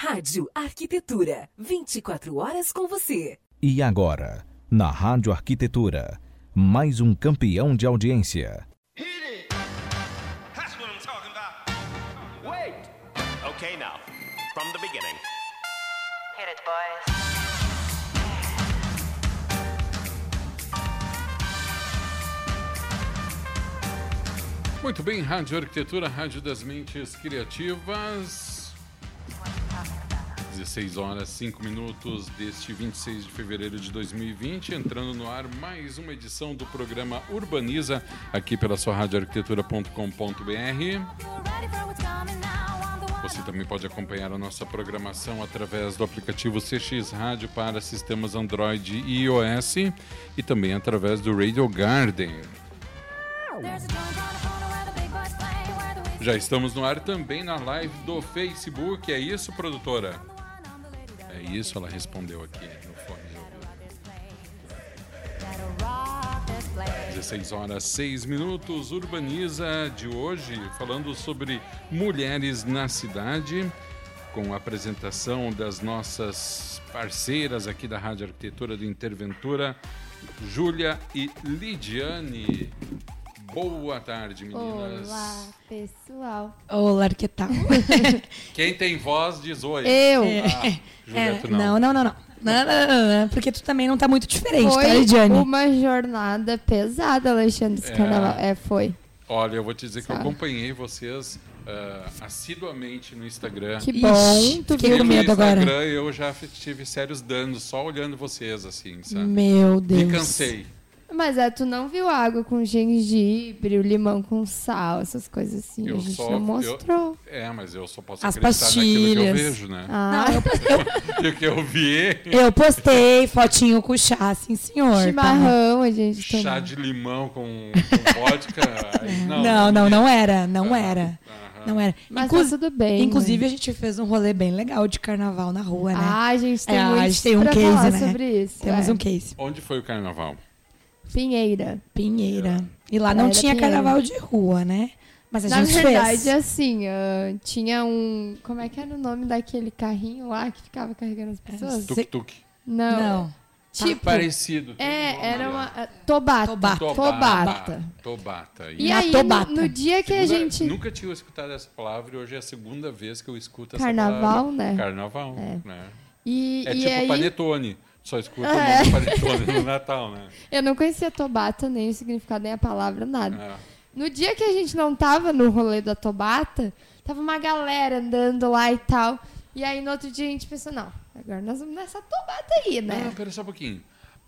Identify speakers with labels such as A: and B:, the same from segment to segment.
A: Rádio Arquitetura, 24 horas com você.
B: E agora, na Rádio Arquitetura, mais um campeão de audiência.
C: That's what I'm talking about. Wait. Okay, now, from the beginning.
D: Hit it, boys.
E: Muito bem, Rádio Arquitetura, Rádio das Mentes Criativas. 16 horas 5 minutos deste 26 de fevereiro de 2020, entrando no ar mais uma edição do programa Urbaniza, aqui pela sua radioarquitetura.com.br. Você também pode acompanhar a nossa programação através do aplicativo CX Rádio para sistemas Android e iOS e também através do Radio Garden. Já estamos no ar também na live do Facebook. É isso, produtora? É isso, ela respondeu aqui no fone de ouvido. 16 horas 6 minutos. Urbaniza de hoje, falando sobre mulheres na cidade, com a apresentação das nossas parceiras aqui da Rádio Arquitetura do Interventura, Júlia e Lidiane. Boa tarde, meninas.
F: Olá, pessoal.
G: Olá, que tal?
E: Quem tem voz diz oi.
F: Eu.
E: Ah, Júlia,
G: É,
E: tu
G: não, não, não, não. Não, não, não, não, Porque tu também não tá muito diferente, tá,
F: Foi
G: Lidiane?
F: uma jornada pesada, Alexandre, esse
E: É.
F: carnaval. É, foi.
E: Olha, eu vou te dizer que eu
F: Sabe.
E: acompanhei vocês ah, assiduamente no Instagram.
F: Que
G: Ixi,
F: bom. Tu
G: fiquei
F: viu?
G: com
E: no
G: medo agora.
E: Instagram eu já tive sérios danos só olhando vocês, assim, sabe?
G: Meu Deus.
E: Me cansei.
F: Mas é, tu não viu água com gengibre, o limão com sal, essas coisas assim.
E: Eu
F: a gente
E: só-
F: não
E: eu-
F: mostrou.
E: É, mas eu só posso
G: As
E: acreditar naquilo que eu
G: pastilhas.
E: vejo, né?
F: Ah,
G: Não, eu,
E: E o que eu vi,
G: eu postei fotinho com chá, sim, senhor. tá?
F: chimarrão, a gente
E: chá
F: tomou.
E: de limão com, com vodka. aí não,
G: Não, não, não era, não era.
E: Aham.
G: Não era.
F: Mas
G: Inclu-
F: tá tudo bem.
G: Inclusive,
F: né?
G: a gente fez um rolê bem legal de carnaval na rua, né?
F: Ah, a gente tem
G: É, a
F: muito
G: gente tem um case,
F: falar
G: né?
F: sobre isso.
G: Temos
F: é.
G: um case.
E: Onde foi o carnaval?
F: Pinheira.
G: Pinheira. E lá não tinha
F: Pinheira.
G: carnaval de rua, né? Mas a
F: Na
G: gente
F: verdade,
G: fez.
F: assim, ah, tinha um. Como é que era o nome daquele carrinho lá que ficava carregando as pessoas?
E: Tuk-tuk.
F: Não.
G: Não.
F: Tipo.
E: Parecido. tem um
F: É, era uma. ah, Tobata.
G: Tobata.
F: Tobata.
E: Tobata.
F: E
G: Na
F: aí,
G: Tobata.
F: no, no dia que a
E: Segunda-
F: gente.
E: Nunca tinha escutado essa palavra e hoje é a segunda vez que eu escuto essa
F: Carnaval,
E: palavra.
F: né?
E: Carnaval, né?
F: E,
E: É
F: e
E: tipo
F: aí,
E: panetone. Só escuta
F: É.
E: o nome panetone no Natal, né?
F: eu não conhecia Tobata, nem o significado, nem a palavra, nada.
E: É.
F: No dia que a gente não tava no rolê da Tobata, tava uma galera andando lá e tal. E aí no outro dia a gente pensou, não, agora nós vamos nessa Tobata aí,
E: Não, não,
F: né?
E: pera só um pouquinho.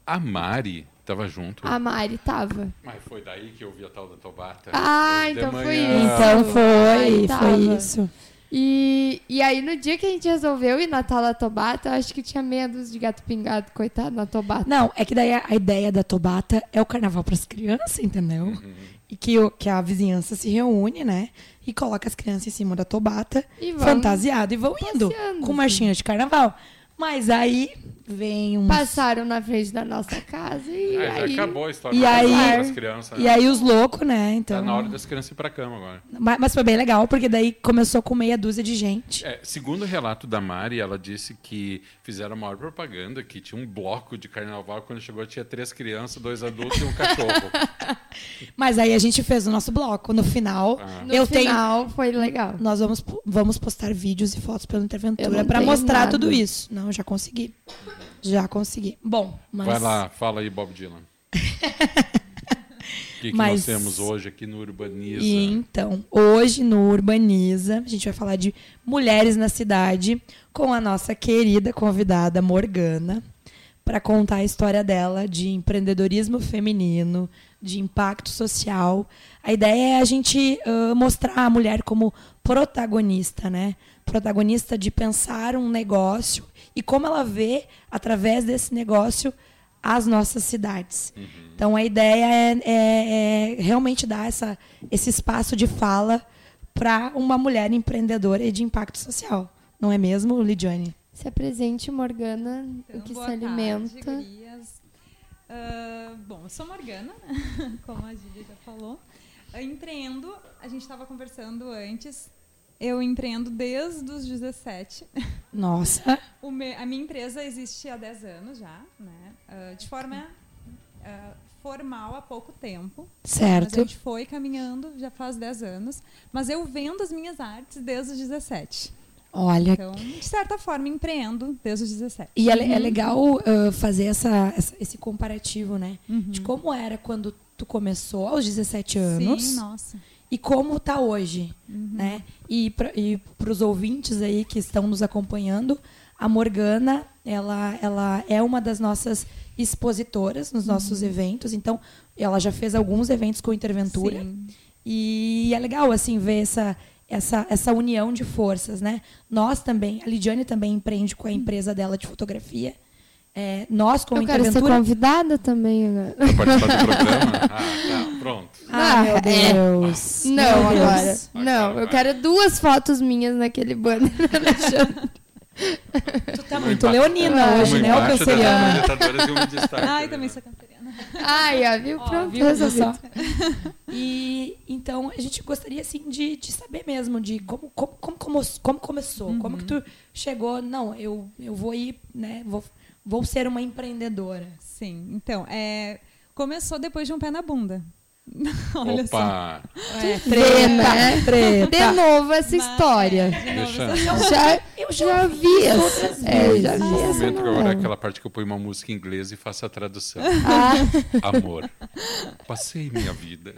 E: A Mari tava junto.
F: A Mari tava.
E: Mas foi daí que eu vi a tal da Tobata.
F: Ah, então foi isso.
G: Então foi,
F: Ai,
G: foi isso.
F: E, e aí, no dia que a gente resolveu ir na tal da Tobata, eu acho que tinha meia dúzia de gato pingado, coitado, na Tobata.
G: Não, é que daí a, a ideia da Tobata é o carnaval para as crianças, entendeu?
E: Uhum.
G: E que, o- que a vizinhança se reúne, né? E coloca as crianças em cima da Tobata,
F: E vão
G: fantasiado, e vão indo com marchinha de carnaval. Mas aí vem uns.
F: Passaram na frente da nossa casa e
E: já
F: aí...
E: acabou a história
G: E aí-
E: das crianças.
G: E
E: né?
G: aí os loucos, né? Então.
E: Tá na hora das crianças ir pra cama agora.
G: Ma- Mas foi bem legal, porque daí começou com meia dúzia de gente.
E: É, segundo o relato da Mari, ela disse que fizeram a maior propaganda, que tinha um bloco de carnaval, quando chegou tinha três crianças, dois adultos e um cachorro.
G: Mas aí a gente fez o nosso bloco. No final,
E: Ah.
F: No
G: eu tenho.
F: final, foi legal.
G: Nós vamos, vamos postar vídeos e fotos pela Interventura
F: tenho
G: mostrar
F: nada.
G: tudo isso. Não, já consegui. Já consegui. Bom, mas.
E: Vai lá, fala aí, Bob Dylan. O que, que
G: Mas-
E: nós temos hoje aqui no Urbaniza?
G: E então, hoje no Urbaniza, a gente vai falar de mulheres na cidade com a nossa querida convidada Morgana para contar a história dela de empreendedorismo feminino, de impacto social. A ideia é a gente ah, mostrar a mulher como protagonista, né? Protagonista de pensar um negócio e como ela vê através desse negócio as nossas cidades. Então a ideia é, é- é realmente dar essa, esse espaço de fala para uma mulher empreendedora e de impacto social. Não é mesmo, Lidiane?
F: Se apresente, Morgana, o
H: Então,
F: que
H: boa
F: se alimenta.
H: Tarde, gurias. Ah, bom, eu sou Morgana, como a Júlia já falou. Eu empreendo, a gente estava conversando antes, Eu empreendo desde os 17.
G: Nossa.
H: Me- a minha empresa existe há 10 anos já, né? Ah, de forma ah, formal há pouco tempo. Mas a
G: Certo.
H: gente foi caminhando já faz 10 anos. Mas eu vendo as minhas artes desde os 17.
G: Olha.
H: Então, de certa forma, empreendo desde os 17.
G: E é, é legal ah, fazer essa, essa- esse comparativo, né?
H: Uhum.
G: De como era quando tu começou aos 17 anos
H: Sim, nossa.
G: E como tá hoje,
H: Uhum.
G: né? E para os ouvintes aí que estão nos acompanhando, a Morgana, ela, ela é uma das nossas expositoras nos
H: Uhum.
G: nossos eventos. Então, ela já fez alguns eventos com Interventura.
H: Sim.
G: E é legal, assim, ver essa, essa, essa união de forças, né? Nós também, a Lidiane também empreende com a empresa dela de fotografia. É, nós, como
F: Eu quero ser
G: Interventura...
F: convidada também agora.
E: Pra participar do programa? Ah, tá, pronto.
G: Ah, meu
F: Ah, é.
G: Deus.
F: Não,
G: Meu Deus.
F: agora. Não, eu quero duas fotos minhas naquele banner.
G: Tu tá muito leonina
E: Uma
G: hoje, né, canceriana?
E: de destaque.
H: Ai,
E: ali,
H: também
E: né?
H: sou canceriana.
F: Ai, ó, viu?
G: Ó,
F: Pronto,
G: viu
F: resolvido.
G: só? E então a gente gostaria assim de, de saber mesmo de como como, como, como, começou, como que tu chegou, não, eu, eu vou ir, né, vou, vou ser uma empreendedora.
H: Sim, então, é, começou depois de um pé na bunda. Olha só.
E: Opa!
G: É,
F: Vê, né?
G: treta.
F: De novo essa
H: Mas,
F: história.
H: é, de novo, essa-
F: Já,
G: Eu
F: já vi essa. É, já vi
E: O
F: essa.
E: momento agora é aquela parte que eu ponho uma música em inglês e faço a tradução.
F: Ah,
E: Amor. Passei minha vida.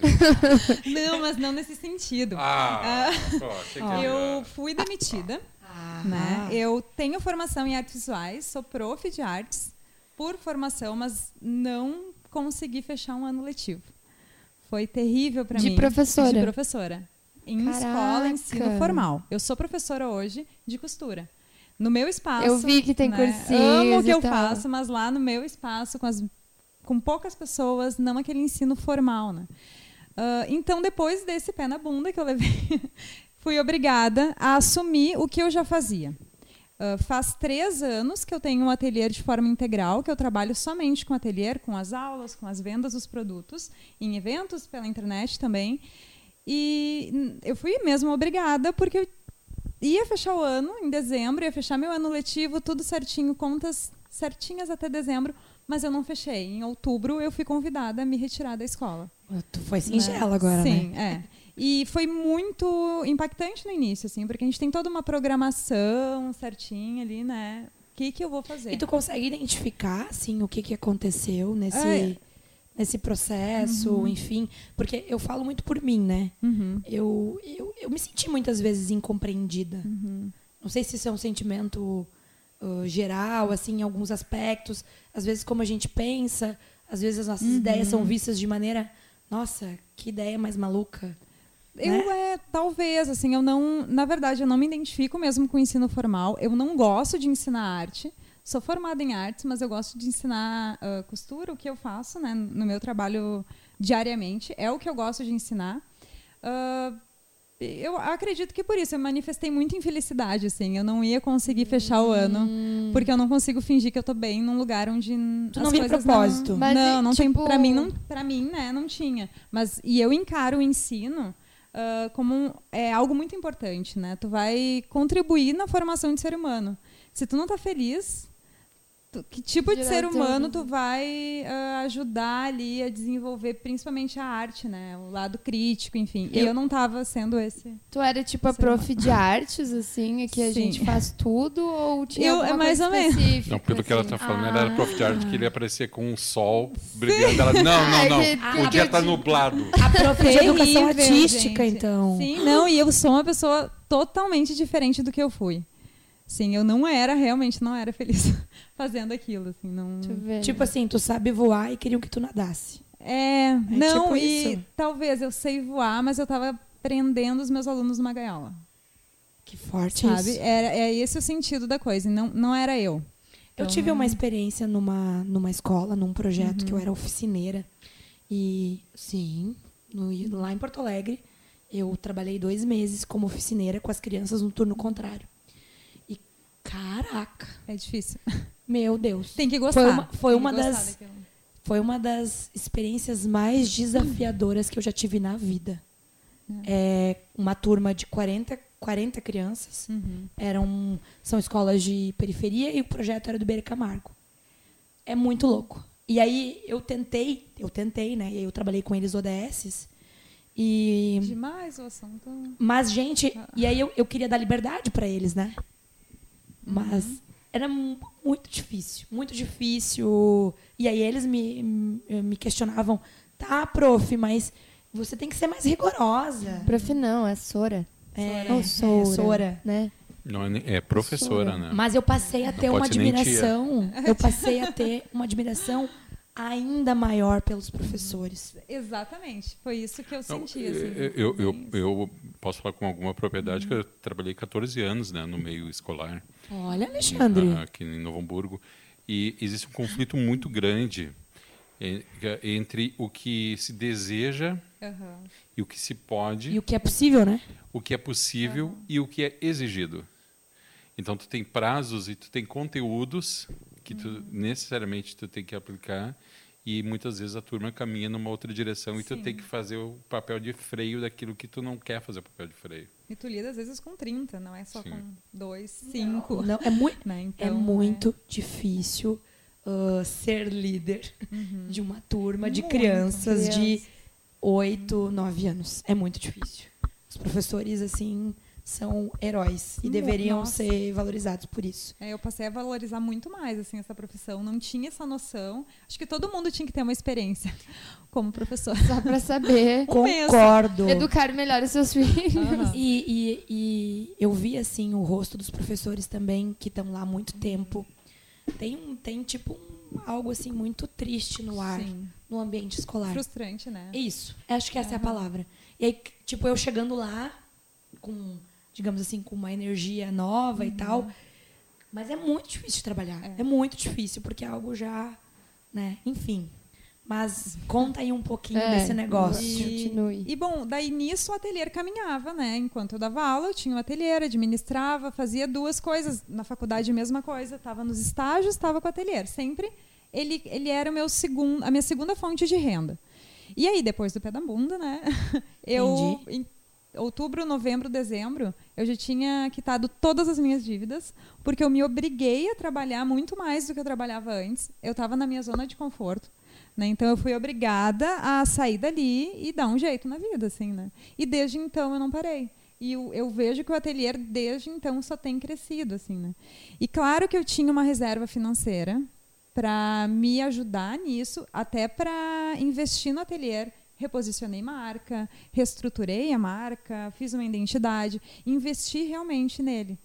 H: Não, mas não nesse sentido.
E: Ah, pô, que era-
H: Eu fui demitida. Né? Eu tenho formação em artes visuais, sou prof de artes por formação, mas não consegui fechar um ano letivo. Foi terrível para
F: De
H: mim.
F: professora?
H: De professora. Em escola, ensino
F: Caraca.
H: formal. Eu sou professora hoje de costura. No meu espaço.
F: Eu vi que tem
H: né?
F: cursinhos
H: Amo o que eu
F: tal.
H: faço, mas lá no meu espaço, com, as, com poucas pessoas, não aquele ensino formal, né? Ah, então, depois desse pé na bunda que eu levei, fui obrigada a assumir o que eu já fazia. Ah, faz três anos que eu tenho um ateliê de forma integral, que eu trabalho somente com ateliê, com as aulas, com as vendas dos produtos, em eventos pela internet também. E eu fui mesmo obrigada, porque eu ia fechar o ano em dezembro, ia fechar meu ano letivo, tudo certinho, contas certinhas até dezembro, mas eu não fechei. Em outubro eu fui convidada a me retirar da escola.
G: Tu foi singela agora,
H: Sim,
G: né?
H: é. E foi muito impactante no início, assim, porque a gente tem toda uma programação certinha ali, né? O que, que eu vou fazer?
G: E tu consegue identificar, assim, o que, que aconteceu nesse,
H: É.
G: nesse processo, enfim? Porque eu falo muito por mim, né?
H: Uhum.
G: Eu, eu, eu me senti muitas vezes incompreendida.
H: Uhum.
G: Não sei se isso é um sentimento uh, geral, assim, em alguns aspectos. Às vezes, como a gente pensa, às vezes as nossas
H: Uhum.
G: ideias são vistas de maneira... Nossa, que ideia mais maluca.
H: Eu é, talvez, assim, eu não. Na verdade, eu não me identifico mesmo com o ensino formal. Eu não gosto de ensinar arte. Sou formada em artes, mas eu gosto de ensinar ah, costura, o que eu faço né, no meu trabalho diariamente. É o que eu gosto de ensinar. Ah, eu acredito que por isso eu manifestei muita infelicidade, assim. Eu não ia conseguir fechar o ano, porque eu não consigo fingir que eu tô bem num lugar onde
G: Tu
H: as
G: não
H: coisas
G: propósito.
H: Não,
F: Mas,
H: não, não tem.
F: tipo-
H: Para mim, não, para mim, né, não tinha. Mas e eu encaro o ensino ah, como um- é algo muito importante, né? Tu vai contribuir na formação de ser humano. Se tu não tá feliz, tu- que tipo de ser humano tu vai ah, ajudar ali a desenvolver, principalmente a arte, né? O lado crítico, enfim. E
F: Eu-
H: eu não tava sendo esse.
F: tu era tipo a prof de artes, assim, que a
H: Sim.
F: gente faz tudo, ou tinha
H: Eu-
F: alguma
H: é mais
F: coisa
H: ou menos.
E: Não, pelo que ela
F: assim?
E: tá falando, ela era prof de arte que ele ia aparecer com um sol brilhando. Ela, não, não, não.
F: Que-
E: o dia tá nublado.
G: A prof de educação artística,
H: gente.
G: então.
H: Sim, não, e eu sou uma pessoa totalmente diferente do que eu fui. Sim, eu não era, realmente não era feliz fazendo aquilo, assim, não...
F: Deixa eu ver.
G: Tipo assim, tu sabe voar e queriam que tu nadasse.
H: É, não,
G: tipo
H: e
G: isso.
H: talvez eu sei voar, mas eu tava prendendo os meus alunos numa gaiola,
G: Que forte
H: sabe?
G: isso.
H: Era, é esse o sentido da coisa, e não, não era eu.
G: Eu
H: Então-
G: tive uma experiência numa, numa escola, num projeto
H: Uhum.
G: que eu era oficineira. E, sim, no- lá em Porto Alegre, eu trabalhei dois meses como oficineira com as crianças no turno contrário. Caraca,
H: É difícil.
G: meu Deus.
H: Tem que gostar.
G: Foi uma, foi uma das,
H: daquilo.
G: foi uma das experiências mais desafiadoras que eu já tive na vida. É uma turma de 40 40 crianças.
H: Uhum.
G: Eram, são escolas de periferia e o projeto era do Beira Camargo. É muito louco. E aí eu tentei, eu tentei, né? E aí eu trabalhei com eles ODSs. E
H: Demais o assunto.
G: mas gente, e aí eu, eu queria dar liberdade para eles, né? Mas
H: Uhum.
G: era mu- muito difícil, muito difícil. E aí eles me, me questionavam, tá, prof, mas você tem que ser mais rigorosa.
F: Prof não, é Sora.
G: É,
F: Ou
G: é,
F: Sora.
G: Sora.
F: Né?
E: Não, é nem- é professora, né?
G: Mas eu passei a ter uma admiração. Eu passei a ter uma admiração ainda maior pelos professores.
H: Exatamente. Foi isso que eu
E: Não,
H: senti. assim,
E: eu, eu,
H: bem
E: eu posso falar com alguma propriedade que eu trabalhei 14 anos né, no meio escolar.
G: Olha, Alexandre.
E: aqui em Novo Hamburgo. E existe um conflito muito grande en- entre o que se deseja
H: Aham.
E: e o que se pode,
G: E o que é possível, né?
E: o que é possível e o que é exigido. Então tu tem prazos e tu tem conteúdos que tu necessariamente tu tem que aplicar e muitas vezes a turma caminha numa outra direção e tu tem que fazer o papel de freio daquilo que tu não quer fazer o papel de freio.
H: E tu lida às vezes com 30, não é só
E: Sim.
H: com 2, 5.
G: Não, é muito,
H: Né?
G: é
H: Então,
G: muito difícil uh, ser líder de uma turma de
H: Muito.
G: crianças de
F: Criança.
G: 8, 9 anos. É muito difícil. Os professores, assim, são heróis e
H: Mo-
G: deveriam
H: nossa.
G: ser valorizados por isso.
H: É, eu passei a valorizar muito mais assim essa profissão. Não tinha essa noção. Acho que todo mundo tinha que ter uma experiência como professor.
F: Só pra saber.
G: Concordo.
F: educar melhor os seus filhos.
H: Aham.
G: E, e- e eu vi assim o rosto dos professores também que estão lá há muito tempo. Tem um, tem tipo um, algo assim muito triste no ar
H: Sim.
G: no ambiente escolar.
H: Frustrante, né?
G: Isso. Acho que essa é a palavra. E aí, tipo, eu chegando lá com, digamos assim, com uma energia nova e tal, mas é muito difícil de trabalhar.
H: É.
G: É. muito difícil porque é algo já, né, enfim. Mas conta aí um pouquinho
F: É,
G: desse negócio.
F: e- Continue.
H: E bom, daí nisso o ateliê caminhava, né? Enquanto eu dava aula, eu tinha um ateliê, administrava, fazia duas coisas. Na faculdade, a mesma coisa. Estava nos estágios, estava com o ateliê. Sempre ele, ele era o meu segundo, a minha segunda fonte de renda. E aí, depois do pé da bunda, né? Eu,
G: Entendi.
H: Outubro, novembro, dezembro, eu já tinha quitado todas as minhas dívidas, porque eu me obriguei a trabalhar muito mais do que eu trabalhava antes. Eu estava na minha zona de conforto. Né? Então eu fui obrigada a sair dali e dar um jeito na vida, assim, né? E desde então eu não parei. E eu, eu vejo que o ateliê desde então só tem crescido, assim, né? E claro que eu tinha uma reserva financeira para me ajudar nisso, até para investir no ateliê. Reposicionei marca, reestruturei a marca, fiz uma identidade, investi realmente nele.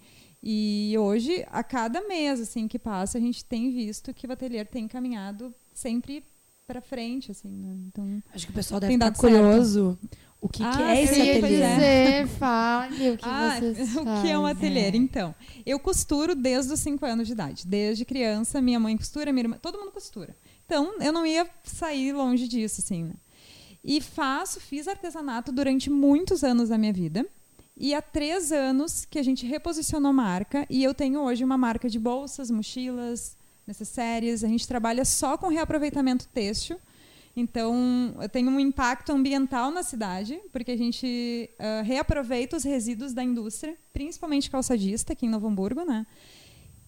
H: E hoje, a cada mês assim que passa, a gente tem visto que o ateliê tem caminhado sempre para frente, assim. Né? Então,
G: Acho que o pessoal deve estar
H: dado certo.
G: curioso o que, que
H: Ah,
G: é
H: eu
G: esse ateliê.
F: dizer, fale o que
H: ah,
F: vocês
H: o que é um
F: fazem.
H: ateliê? Então, eu costuro desde os 5 anos de idade. Desde criança, minha mãe costura, minha irmã, todo mundo costura. Então, eu não ia sair longe disso, assim, né? E faço, fiz artesanato durante muitos anos da minha vida. E há três anos que a gente reposicionou a marca. E eu tenho hoje uma marca de bolsas, mochilas, necessárias. A gente trabalha só com reaproveitamento têxtil. Então, eu tenho um impacto ambiental na cidade, porque a gente ah, reaproveita os resíduos da indústria, principalmente calçadista, aqui em Novo Hamburgo, né?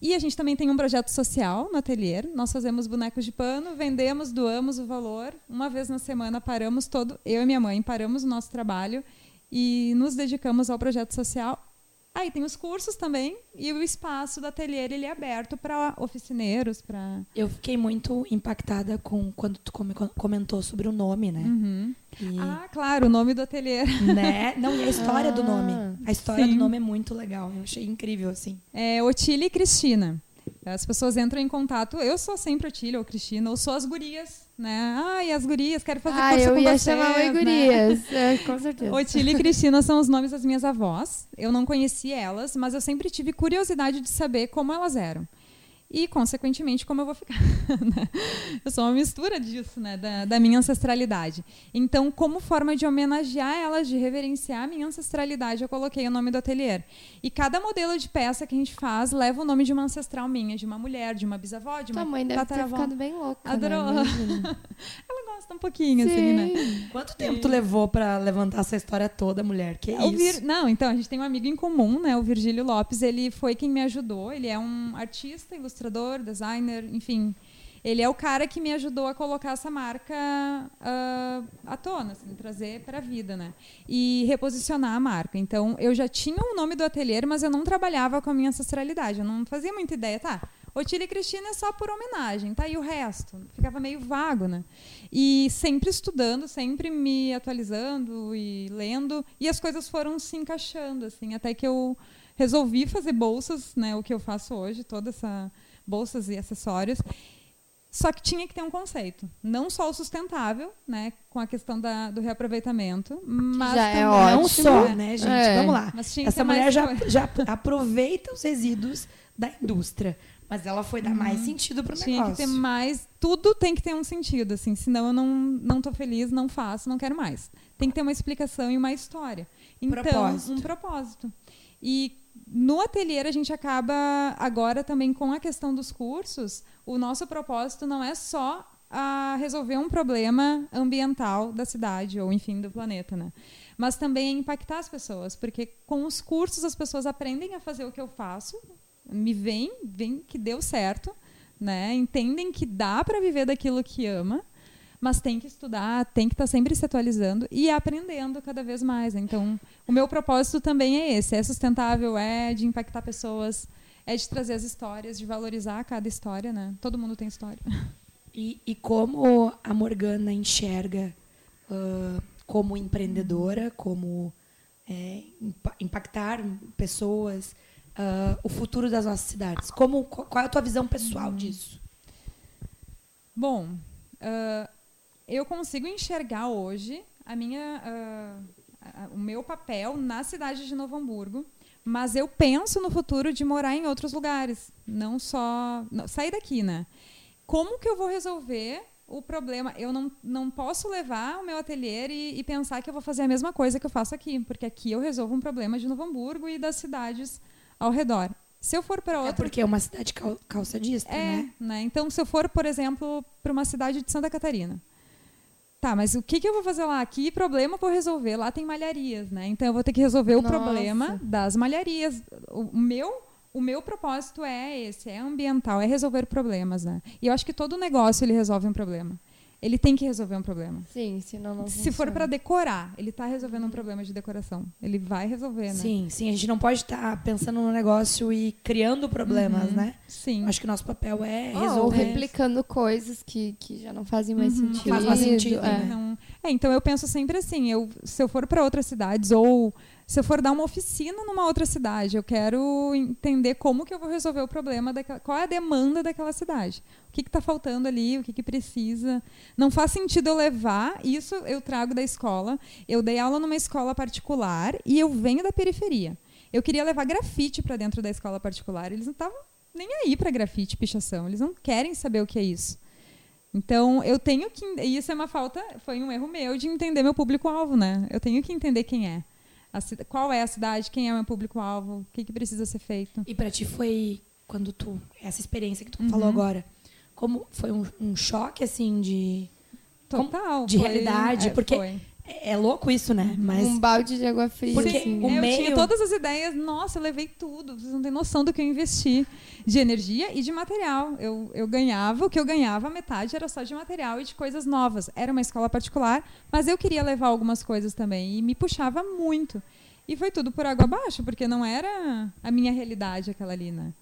H: E a gente também tem um projeto social no ateliê. Nós fazemos bonecos de pano, vendemos, doamos o valor. Uma vez na semana paramos todo, eu e minha mãe paramos o nosso trabalho e nos dedicamos ao projeto social. Aí tem os cursos também e o espaço do ateliê ele é aberto para oficineiros, para
G: Eu fiquei muito impactada com quando tu come- comentou sobre o nome, né?
H: Uhum.
G: E,
H: Ah, claro, o nome do ateliê.
G: né? Não, e a história do
F: Ah,
G: nome. A história
H: sim.
G: do nome é muito legal. Eu achei incrível, assim.
H: É Otília e Cristina. As pessoas entram em contato. Eu sou sempre Otília ou Cristina, ou sou as gurias, né? Ai, as gurias, quero fazer
F: Ah,
H: curso
F: eu
H: com
F: ia
H: vocês,
F: chamar Oi
H: né?
F: Gurias. É, com certeza.
H: Otília e Cristina são os nomes das minhas avós. Eu não conheci elas, mas eu sempre tive curiosidade de saber como elas eram. E, consequentemente, como eu vou ficar. né? eu sou uma mistura disso, né? Da, da minha ancestralidade. Então, como forma de homenagear elas, de reverenciar a minha ancestralidade, eu coloquei o nome do ateliê. E cada modelo de peça que a gente faz leva o nome de uma ancestral minha, de uma mulher, de uma bisavó, de
F: Tua
H: uma
F: mãe deve ter ficado bem louca.
H: Adorou.
F: Né?
H: Ela gosta um pouquinho, assim, né?
G: Quanto tempo tu levou pra levantar essa história toda, mulher? Que
H: O
G: isso?
H: Vir- Não, então, a gente tem um amigo em comum, né? O Virgílio Lopes. Ele foi quem me ajudou. Ele é um artista, ilustrador, designer, enfim. Ele é o cara que me ajudou a colocar essa marca ah, à tona, assim, trazer para a vida, né? E reposicionar a marca. Então, eu já tinha o nome do ateliê, mas eu não trabalhava com a minha ancestralidade. Eu não fazia muita ideia, tá? Otília e Cristina é só por homenagem, tá? E o resto? Ficava meio vago, né? E sempre estudando, sempre me atualizando e lendo. E as coisas foram se encaixando, assim, até que eu resolvi fazer bolsas, né? O que eu faço hoje, toda essa bolsas e acessórios. Só que tinha que ter um conceito. Não só o sustentável, né? Com a questão da, do reaproveitamento, mas
F: já é
H: também-
F: ótimo.
G: Não só,
F: né?
G: né, gente?
F: É.
G: Vamos lá.
H: Mas tinha que
G: Essa
H: ter mais
G: mulher já,
H: coisa.
G: já aproveita os resíduos da indústria. Mas ela foi dar mais sentido pro
H: Uhum. Tinha
G: negócio.
H: que ter mais. Tudo tem que ter um sentido, assim. Senão eu não, não tô feliz, não faço, não quero mais. Tem que ter uma explicação e uma história. Então,
G: Propósito.
H: um propósito. E no ateliê a gente acaba agora também com a questão dos cursos. O nosso propósito não é só a resolver um problema ambiental da cidade ou enfim do planeta, né? Mas também é impactar as pessoas, porque com os cursos as pessoas aprendem a fazer o que eu faço, me veem, veem que deu certo, né? Entendem que dá para viver daquilo que ama, mas tem que estudar, tem que estar sempre se atualizando e aprendendo cada vez mais. Então, o meu propósito também é esse: é sustentável, é de impactar pessoas, é de trazer as histórias, de valorizar cada história, né? Todo mundo tem história.
G: E, e como a Morgana enxerga ah, como empreendedora, como é, impa- impactar pessoas, ah, o futuro das nossas cidades? Como, qual é a tua visão pessoal disso?
H: Bom, eu consigo enxergar hoje a minha, a- o meu papel na cidade de Novo Hamburgo, mas eu penso no futuro de morar em outros lugares, não só não, sair daqui, né? Como que eu vou resolver o problema? Eu não, não posso levar o meu ateliê e, e pensar que eu vou fazer a mesma coisa que eu faço aqui, porque aqui eu resolvo um problema de Novo Hamburgo e das cidades ao redor. Se eu for para
G: É
H: outra
G: porque é uma cidade cal- calçadista,
H: é,
G: né?
H: né? Então, se eu for, por exemplo, para uma cidade de Santa Catarina. Tá, mas o que, que eu vou fazer lá? Que problema vou resolver? Lá tem malharias, né? Então eu vou ter que resolver o
F: Nossa.
H: problema das malharias. O o meu, o meu propósito é esse, é ambiental, é resolver problemas, né? E eu acho que todo negócio ele resolve um problema. Ele tem que resolver um problema.
F: Sim, senão não
H: Se for
F: funciona.
H: para decorar, ele está resolvendo um problema de decoração. Ele vai resolver, né?
G: Sim, sim. A gente não pode estar pensando no negócio e criando problemas, né?
H: Sim.
G: Acho que o nosso papel é
F: Ah, ou
G: resolver.
F: replicando coisas que, que já não fazem mais
H: Uhum.
F: sentido.
G: Faz mais sentido,
F: é.
G: né?
H: Não- é, então eu penso sempre assim, eu, se eu for para outras cidades ou se eu for dar uma oficina numa outra cidade, eu quero entender como que eu vou resolver o problema daquela, qual é a demanda daquela cidade, o que está faltando ali, o que, que precisa. Não faz sentido eu levar isso, eu trago da escola. Eu dei aula numa escola particular e eu venho da periferia. Eu queria levar grafite para dentro da escola particular, eles não estavam nem aí para grafite, pichação, eles não querem saber o que é isso. Então, eu tenho que. E isso é uma falta, foi um erro meu de entender meu público-alvo, né? Eu tenho que entender quem é. A qual é a cidade, quem é o meu público-alvo, o que, que precisa ser feito.
G: E pra ti foi quando tu essa experiência que tu
H: Uhum.
G: falou agora, como foi um, um choque assim de como-
H: Total.
G: de
H: foi-
G: realidade,
H: é,
G: porque
H: foi.
G: É, louco isso, né? Mas
F: Um balde de água fria.
G: Porque
F: assim.
G: o
H: eu
G: meio-
H: tinha todas as ideias, nossa, eu levei tudo. Vocês não têm noção do que eu investi de energia e de material. Eu, eu ganhava, o que eu ganhava, a metade era só de material e de coisas novas. Era uma escola particular, mas eu queria levar algumas coisas também e me puxava muito. E foi tudo por água abaixo, porque não era a minha realidade aquela ali, né?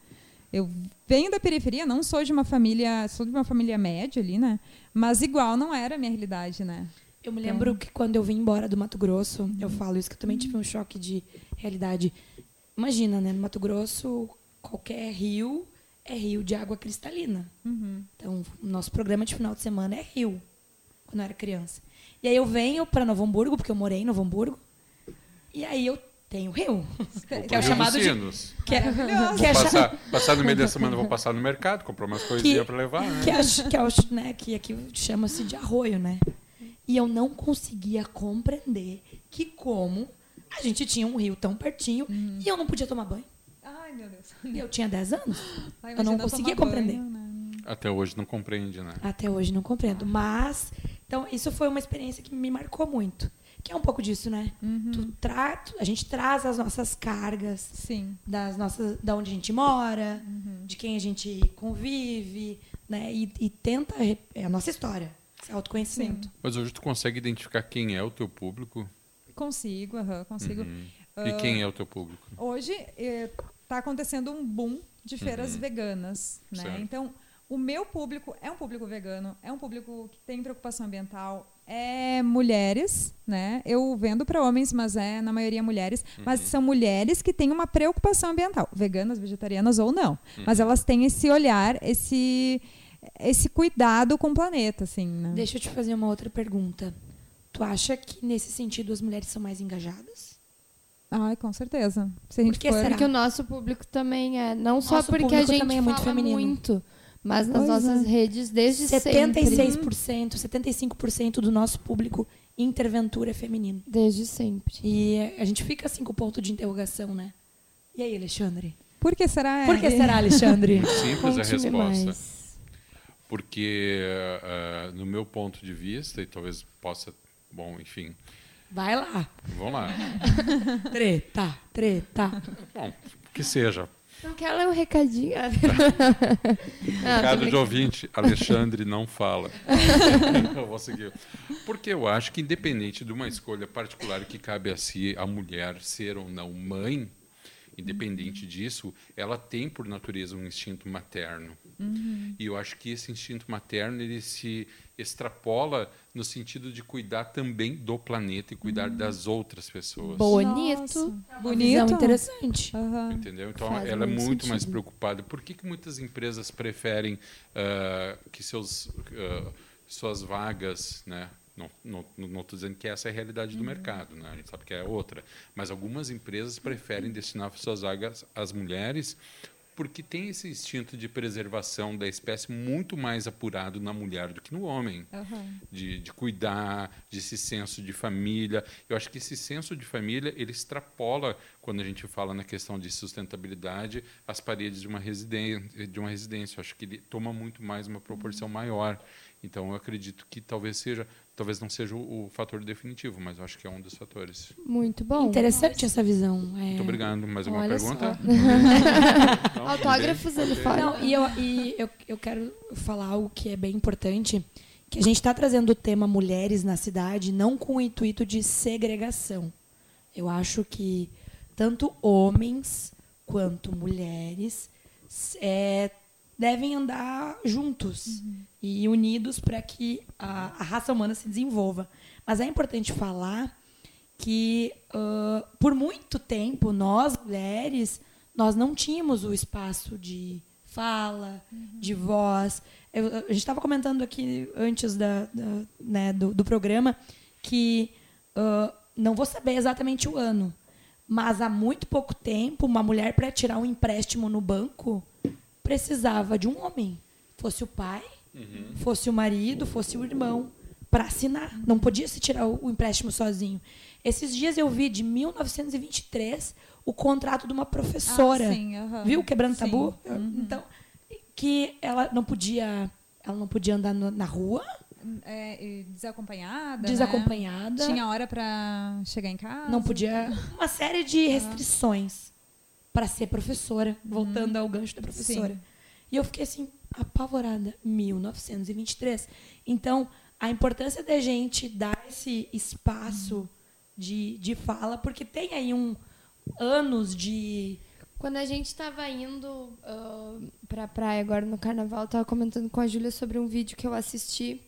H: Eu venho da periferia, não sou de uma família, sou de uma família média ali, né? Mas igual não era a minha realidade, né?
G: Eu me lembro que quando eu vim embora do Mato Grosso, eu falo isso que eu também tive um choque de realidade. Imagina, né? No Mato Grosso, qualquer rio é rio de água cristalina.
H: Uhum.
G: Então, o nosso programa de final de semana é rio, quando eu era criança. E aí eu venho para Novo Hamburgo, porque eu morei em Novo Hamburgo, e aí eu tenho rio. que é o chamado de... Que é, que é,
E: Passar, passar no meio da semana, vou passar no mercado, comprar umas coisinhas para levar, né?
G: que, é, que, é o, né, que aqui chama-se de arroio, né? E eu não conseguia compreender que como a gente tinha um rio tão pertinho
H: Uhum.
G: e eu não podia tomar banho.
H: Ai, meu Deus.
G: E eu tinha 10 anos.
H: Ai,
G: Eu não conseguia compreender.
H: banho, né?
E: Até hoje não compreende, né?
G: Até hoje não compreendo. Mas Então, isso foi uma experiência que me marcou muito. Que é um pouco disso, né? Tu tra tu- a gente traz as nossas cargas
H: Sim.
G: das nossas, da onde a gente mora, de quem a gente convive, né? E, e tenta é a nossa história, autoconhecimento.
E: Mas hoje tu consegue identificar quem é o teu público?
H: Consigo, aham, consigo.
E: E quem é o teu público?
H: Hoje está acontecendo um boom de feiras veganas, né?
E: Certo.
H: Então, o meu público é um público vegano, é um público que tem preocupação ambiental, é mulheres, né? Eu vendo para homens, mas é na maioria mulheres, mas são mulheres que têm uma preocupação ambiental, veganas, vegetarianas ou não, mas elas têm esse olhar, esse esse cuidado com o planeta, assim, né?
G: Deixa eu te fazer uma outra pergunta. Tu acha que nesse sentido as mulheres são mais engajadas?
H: Ai, com certeza. Se a gente
G: Por que
H: for...
G: será?
F: Porque o nosso público também é. Não só
G: Nosso
F: porque a gente
G: também é muito
F: fala
G: feminino.
F: muito, mas nas
H: Pois
F: nossas
H: é.
F: redes desde sempre.
G: 76%, 75% do nosso público interventura é feminino.
F: Desde sempre.
G: E a gente fica assim com o ponto de interrogação, né? E aí, Alexandre?
H: Por que será?
G: Por que será, Alexandre?
E: Simples a resposta.
F: mais.
E: Porque, ah, no meu ponto de vista, e talvez possa. Bom, enfim,
G: Vai lá.
E: vamos lá.
G: Treta, treta.
E: Bom, que seja.
F: Não quer ler o recadinho? Ah,
E: Recado de ouvinte, Alexandre não fala. eu vou seguir. Porque eu acho que, independente de uma escolha particular que cabe a si, a mulher ser ou não mãe, independente disso, ela tem por natureza um instinto materno. E eu acho que esse instinto materno ele se extrapola no sentido de cuidar também do planeta e cuidar das outras pessoas.
F: Bonito.
G: Visão
H: Bonito.
G: interessante.
E: Entendeu? Então
F: Faz
E: ela é
F: muito
E: muito mais
F: sentido.
E: preocupada. Por que, que muitas empresas preferem ah, que seus, ah, suas vagas, né? Não estou dizendo que essa é a realidade
F: Uhum.
E: do mercado, né? a gente sabe que é outra. Mas algumas empresas preferem destinar suas vagas às mulheres porque tem esse instinto de preservação da espécie muito mais apurado na mulher do que no homem
H: Aham.
E: de, de cuidar, de esse senso de família. Eu acho que esse senso de família ele extrapola quando a gente fala na questão de sustentabilidade as paredes de uma residência. De uma residência. Eu acho que ele toma muito mais uma proporção maior. Então eu acredito que talvez seja, talvez não seja o, o fator definitivo, mas eu acho que é um dos fatores.
F: Muito bom.
G: Interessante essa visão. é.
E: Muito obrigado. Mais alguma
F: Olha
E: pergunta?
F: só. Autógrafos ele fala.
G: Não, e, eu, e eu, eu quero falar algo que é bem importante, que a gente está trazendo o tema mulheres na cidade não com o intuito de segregação. Eu acho que tanto homens quanto mulheres é, devem andar juntos e unidos para que a, a raça humana se desenvolva. Mas é importante falar que ah, por muito tempo nós mulheres nós não tínhamos o espaço de fala, de voz. Eu- a gente estava comentando aqui antes da, da- né, do, do programa que ah, não vou saber exatamente o ano, mas há muito pouco tempo uma mulher para tirar um empréstimo no banco precisava de um homem, fosse o pai, fosse o marido, fosse o irmão, para assinar. Não podia se tirar o, empréstimo sozinho. Esses dias eu vi de 1923 o contrato de uma professora.
H: Ah, sim, aham.
G: Viu quebrando
H: Sim.
G: tabu? Então, que ela não podia, ela não podia andar na rua
H: É, e desacompanhada. né?
G: desacompanhada.
H: Tinha hora pra chegar em casa.
G: Não podia. Uma série de restrições para ser professora, voltando ao gancho da professora.
H: Sim.
G: E eu fiquei assim, apavorada. 1923. Então, a importância da gente dar esse espaço de, de fala, porque tem aí um anos de.
F: Quando a gente tava indo ah, pra praia agora no carnaval, eu tava comentando com a Júlia sobre um vídeo que eu assisti,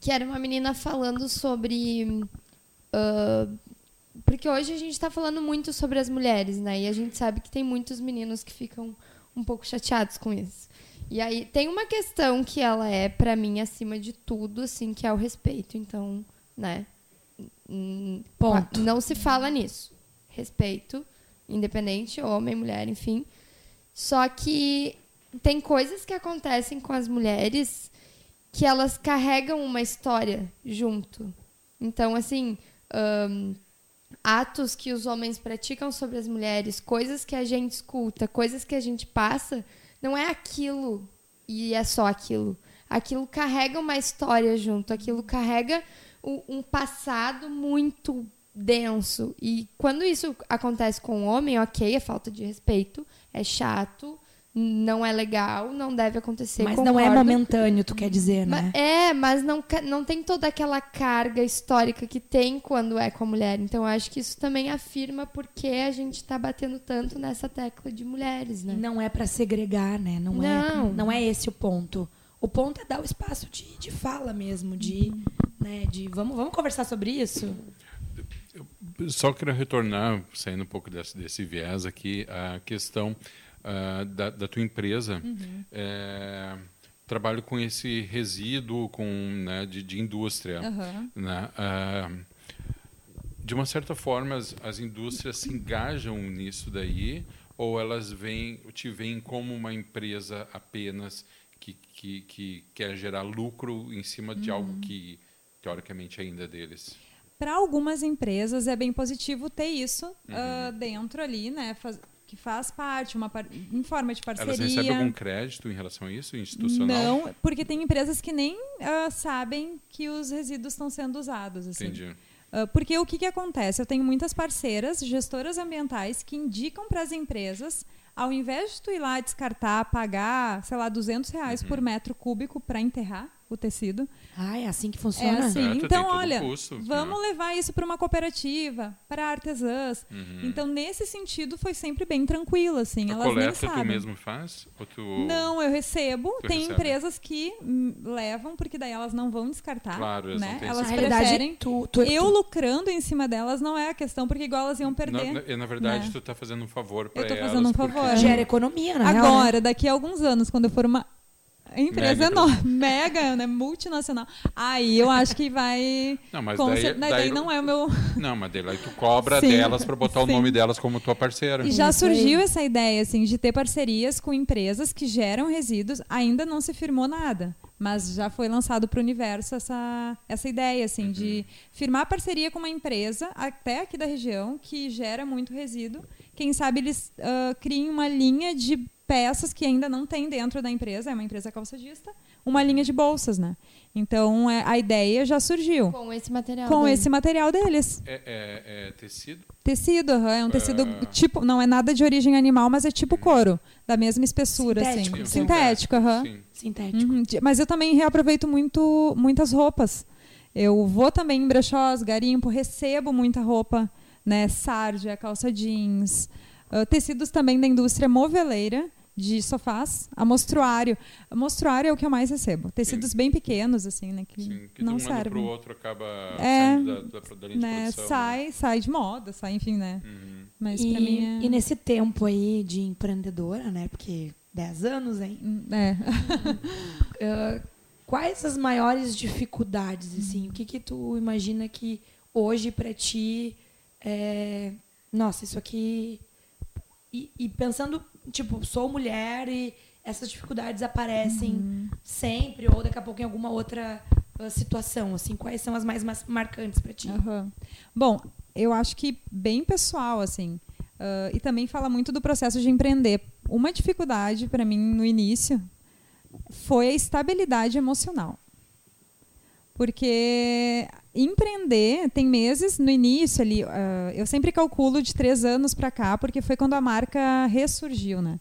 F: que era uma menina falando sobre. ah, porque hoje a gente tá falando muito sobre as mulheres, né? E a gente sabe que tem muitos meninos que ficam um pouco chateados com isso. E aí tem uma questão que ela é, pra mim, acima de tudo, assim, que é o respeito. Então, né? Hum,
G: Ponto.
F: Não se fala nisso. Respeito, independente, homem, mulher, enfim. Só que tem coisas que acontecem com as mulheres que elas carregam uma história junto. Então, assim, atos que os homens praticam sobre as mulheres, coisas que a gente escuta, coisas que a gente passa, não é aquilo e é só aquilo. aquilo carrega uma história junto, aquilo carrega um passado muito denso. E quando isso acontece com o homem, ok, é falta de respeito, é chato, não é legal, não deve acontecer.
G: Mas não é
F: concordo.
G: momentâneo, tu quer dizer, né?
F: É, mas não, não tem toda aquela carga histórica que tem quando é com a mulher. Então, eu acho que isso também afirma porque a gente tá batendo tanto nessa tecla de mulheres, né?
G: Não é pra segregar, né? Não, É,
F: Não.
G: não é esse o ponto. O ponto é dar o espaço de, de fala mesmo, de, né, de vamos, vamos conversar sobre isso?
E: Só queria retornar, saindo um pouco desse, desse viés aqui, a questão ah, da, da tua empresa.
H: Uhum.
E: É, trabalho com esse resíduo com, né, de, de indústria.
H: Aham.
E: né? Ah, de uma certa forma, as, as indústrias se engajam nisso daí ou elas veem, te veem como uma empresa apenas que, que, que quer gerar lucro em cima de
H: Uhum.
E: algo que, teoricamente, ainda é deles?
H: Para algumas empresas é bem positivo ter isso ah, dentro ali, né? faz- que faz parte, uma par- em forma de parceria.
E: Elas recebem algum crédito em relação a isso, institucional?
H: Não, porque tem empresas que nem ah, sabem que os resíduos estão sendo usados. Assim.
E: Entendi.
H: Ah, porque o que, que acontece? Eu tenho muitas parceiras, gestoras ambientais, que indicam para as empresas, ao invés de tu ir lá descartar, pagar, sei lá, 200 reais
E: Uhum.
H: por metro cúbico para enterrar o tecido,
G: Ah, é assim que
H: é
G: funciona?
H: assim.
E: Certo, tem
H: então, olha,
E: custo,
H: vamos
E: né?
H: levar isso para uma cooperativa, para artesãs.
E: Uhum.
H: Então, nesse sentido, foi sempre bem tranquilo, assim.
E: A
H: Elas nem
E: coleta tu mesmo faz? Ou tu...
H: Não, eu recebo.
E: Tu
H: Tem
E: recebe.
H: empresas que hum, levam, porque daí elas não vão descartar.
E: Claro, elas
H: né?
E: não têm
H: Elas
G: Na realidade,
H: preferem.
G: tu, tu,
H: Eu
G: tu-
H: lucrando em cima delas não é a questão, porque igual elas iam perder.
E: na, na verdade,
H: né?
E: tu está fazendo um favor para
H: Eu tô
E: elas.
H: fazendo um
E: porque-
H: favor.
G: gera economia, real, né?
H: Agora, daqui a alguns anos, quando eu for uma empresa
E: Mega
H: enorme, mega, né, multinacional, aí eu acho que vai.
E: Não, mas daí-
H: daí,
E: daí-
H: não é o meu.
E: Não, mas daí tu cobra
H: Sim,
E: delas para botar o
H: sim.
E: nome delas como tua parceira.
H: E já
G: Isso aí.
H: surgiu essa ideia, assim, de ter parcerias com empresas que geram resíduos. Ainda não se firmou nada, mas já foi lançado para o universo essa, essa ideia, assim, de firmar parceria com uma empresa, até aqui da região, que gera muito resíduo. Quem sabe eles ah, criem uma linha de peças que ainda não tem dentro da empresa, é uma empresa calçadista, uma linha de bolsas, né? Então, é, a ideia já surgiu
F: Com esse material.
H: com
F: daí.
H: esse material deles.
E: É, é- é tecido?
H: Tecido, aham, é um tecido
E: Ah.
H: tipo, não é nada de origem animal, mas é tipo couro, da mesma espessura,
G: Sintético,
H: assim. Sintético, aham.
E: Sim.
G: Sintético.
H: Uhum, Mas eu também reaproveito muito muitas roupas. Eu vou também em brechós, garimpo, recebo muita roupa, né, sarja, calça jeans, ah, tecidos também da indústria moveleira de sofás, a mostruário. A mostruário é o que eu mais recebo. Tecidos bem pequenos assim, né, que,
E: Sim, que
H: não
E: de um ano para
H: servem.
E: outro acaba
H: É,
E: saindo da, da, da linha de
H: Né,
E: produção.
H: sai, sai de moda, sai, enfim, né?
E: Uhum.
H: Mas
G: E,
H: pra mim é...
G: e nesse tempo aí de empreendedora, né? Porque 10 anos, hein?
H: É.
G: Ah, quais as maiores dificuldades, assim? O que que tu imagina que hoje pra ti é... Nossa, isso aqui... E, e pensando, tipo, sou mulher e essas dificuldades aparecem sempre ou daqui a pouco em alguma outra ah, situação, assim. Quais são as mais marcantes pra ti?
H: Aham. Bom, eu acho que bem pessoal, assim. Ah, e também fala muito do processo de empreender. Uma dificuldade para mim no início foi a estabilidade emocional. Porque empreender tem meses no início ali. ah, eu sempre calculo de três anos para cá, porque foi quando a marca ressurgiu, né?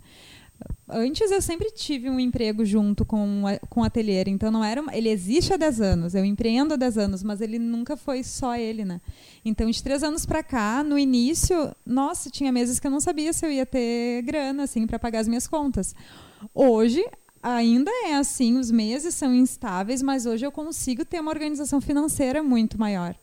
H: Antes eu sempre tive um emprego junto com, a- com o ateliê, então não era uma- ele existe há 10 anos, eu empreendo há 10 anos, mas ele nunca foi só ele, né? Então de três anos para cá, no início, nossa, tinha meses que eu não sabia se eu ia ter grana assim para pagar as minhas contas. Hoje ainda é assim, os meses são instáveis, mas hoje eu consigo ter uma organização financeira muito maior.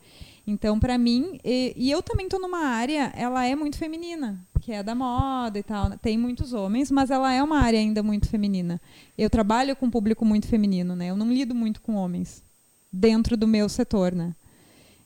H: Então, para mim, e, e eu também estou numa área, ela é muito feminina, que é da moda e tal. Tem muitos homens, mas ela é uma área ainda muito feminina. Eu trabalho com um público muito feminino, né? Eu não lido muito com homens dentro do meu setor, né?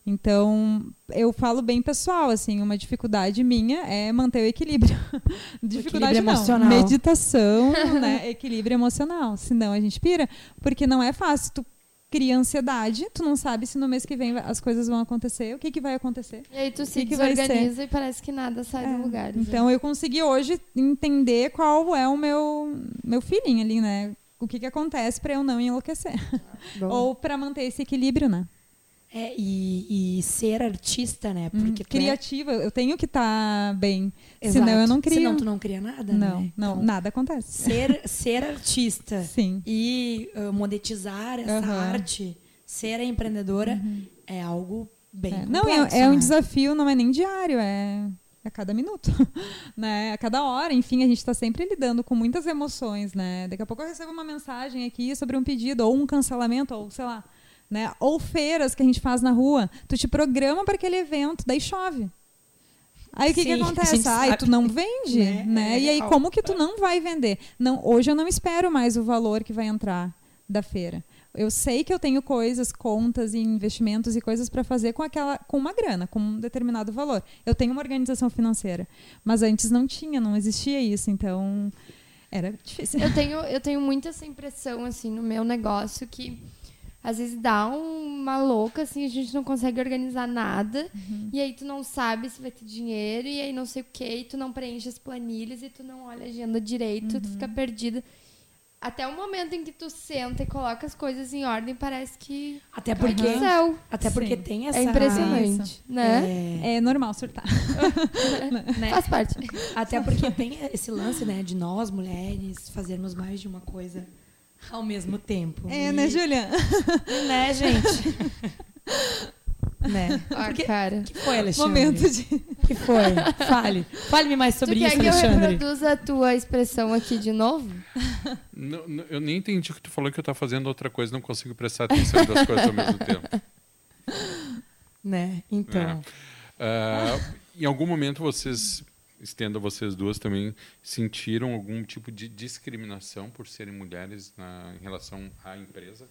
H: Então, eu falo bem pessoal, assim, uma dificuldade minha é manter o equilíbrio. dificuldade
G: equilíbrio
H: não,
G: emocional.
H: meditação, né, equilíbrio emocional, senão a gente pira, porque não é fácil, tu cria ansiedade, tu não sabe se no mês que vem as coisas vão acontecer, o que que vai acontecer.
F: E aí tu se
H: que que
F: desorganiza e parece que nada sai do lugar. né?
H: Então eu consegui hoje entender qual é o meu meu feeling ali, né? o que, que acontece para eu não enlouquecer.
F: Bom.
H: Ou para manter esse equilíbrio, né?
G: É, e, e ser artista, né? Porque tu é-
H: Criativa, eu tenho que estar bem.
G: Exato.
H: Senão eu não crio.
G: Senão tu não cria nada,
H: Não,
G: né?
H: não,
G: Então,
H: nada acontece.
G: Ser, ser artista
H: Sim.
G: e uh, monetizar essa
H: Aham.
G: arte, ser a empreendedora, é algo bem
H: É, não,
G: complexo,
H: é, é um
G: né?
H: desafio, não é nem diário, é a cada minuto, né? A cada hora, enfim, a gente está sempre lidando com muitas emoções, né? Daqui a pouco eu recebo uma mensagem aqui sobre um pedido ou um cancelamento ou sei lá, né? Ou feiras que a gente faz na rua, tu te programa para aquele evento, daí chove. Aí o que, que acontece? Ai, tu não vende,
G: Né?
H: né?
G: É
H: E aí
G: real.
H: como que tu não vai vender? Não, hoje eu não espero mais o valor que vai entrar da feira. Eu sei que eu tenho coisas, contas e investimentos e coisas para fazer com aquela com uma grana, com um determinado valor. Eu tenho uma organização financeira, mas antes não tinha, não existia isso, então era difícil.
F: Eu tenho, eu tenho muito essa impressão, assim, no meu negócio, que às vezes dá uma louca, assim, a gente não consegue organizar nada. E aí tu não sabe se vai ter dinheiro, e aí não sei o quê, e tu não preenche as planilhas, e tu não olha a agenda direito, tu fica perdida. Até o momento em que tu senta e coloca as coisas em ordem, parece que
G: Até
F: cai do
G: porque,
F: céu.
G: até porque
H: Sim.
G: tem essa...
F: É impressionante, né?
G: É,
H: É normal surtar.
G: né?
F: Faz parte.
G: Até porque tem esse lance, né, de nós, mulheres, fazermos mais de uma coisa ao mesmo tempo.
H: É,
G: E-
H: né, Julia?
G: Né, gente? né?
F: Ah,
G: Porque-
F: cara.
G: que foi, Alexandre?
H: Momento de
G: O que foi? Fale. Fale-me mais sobre
F: tu quer
G: isso,
F: que eu
G: Alexandre.
F: reproduza a tua expressão aqui de novo?
E: Não, não, eu nem entendi o que tu falou que eu tava fazendo outra coisa, não consigo prestar atenção em duas coisas ao mesmo tempo.
G: Né? Então.
E: É. Ah, em algum momento vocês, estendo a vocês duas também, sentiram algum tipo de discriminação por serem mulheres na, em relação à empresa?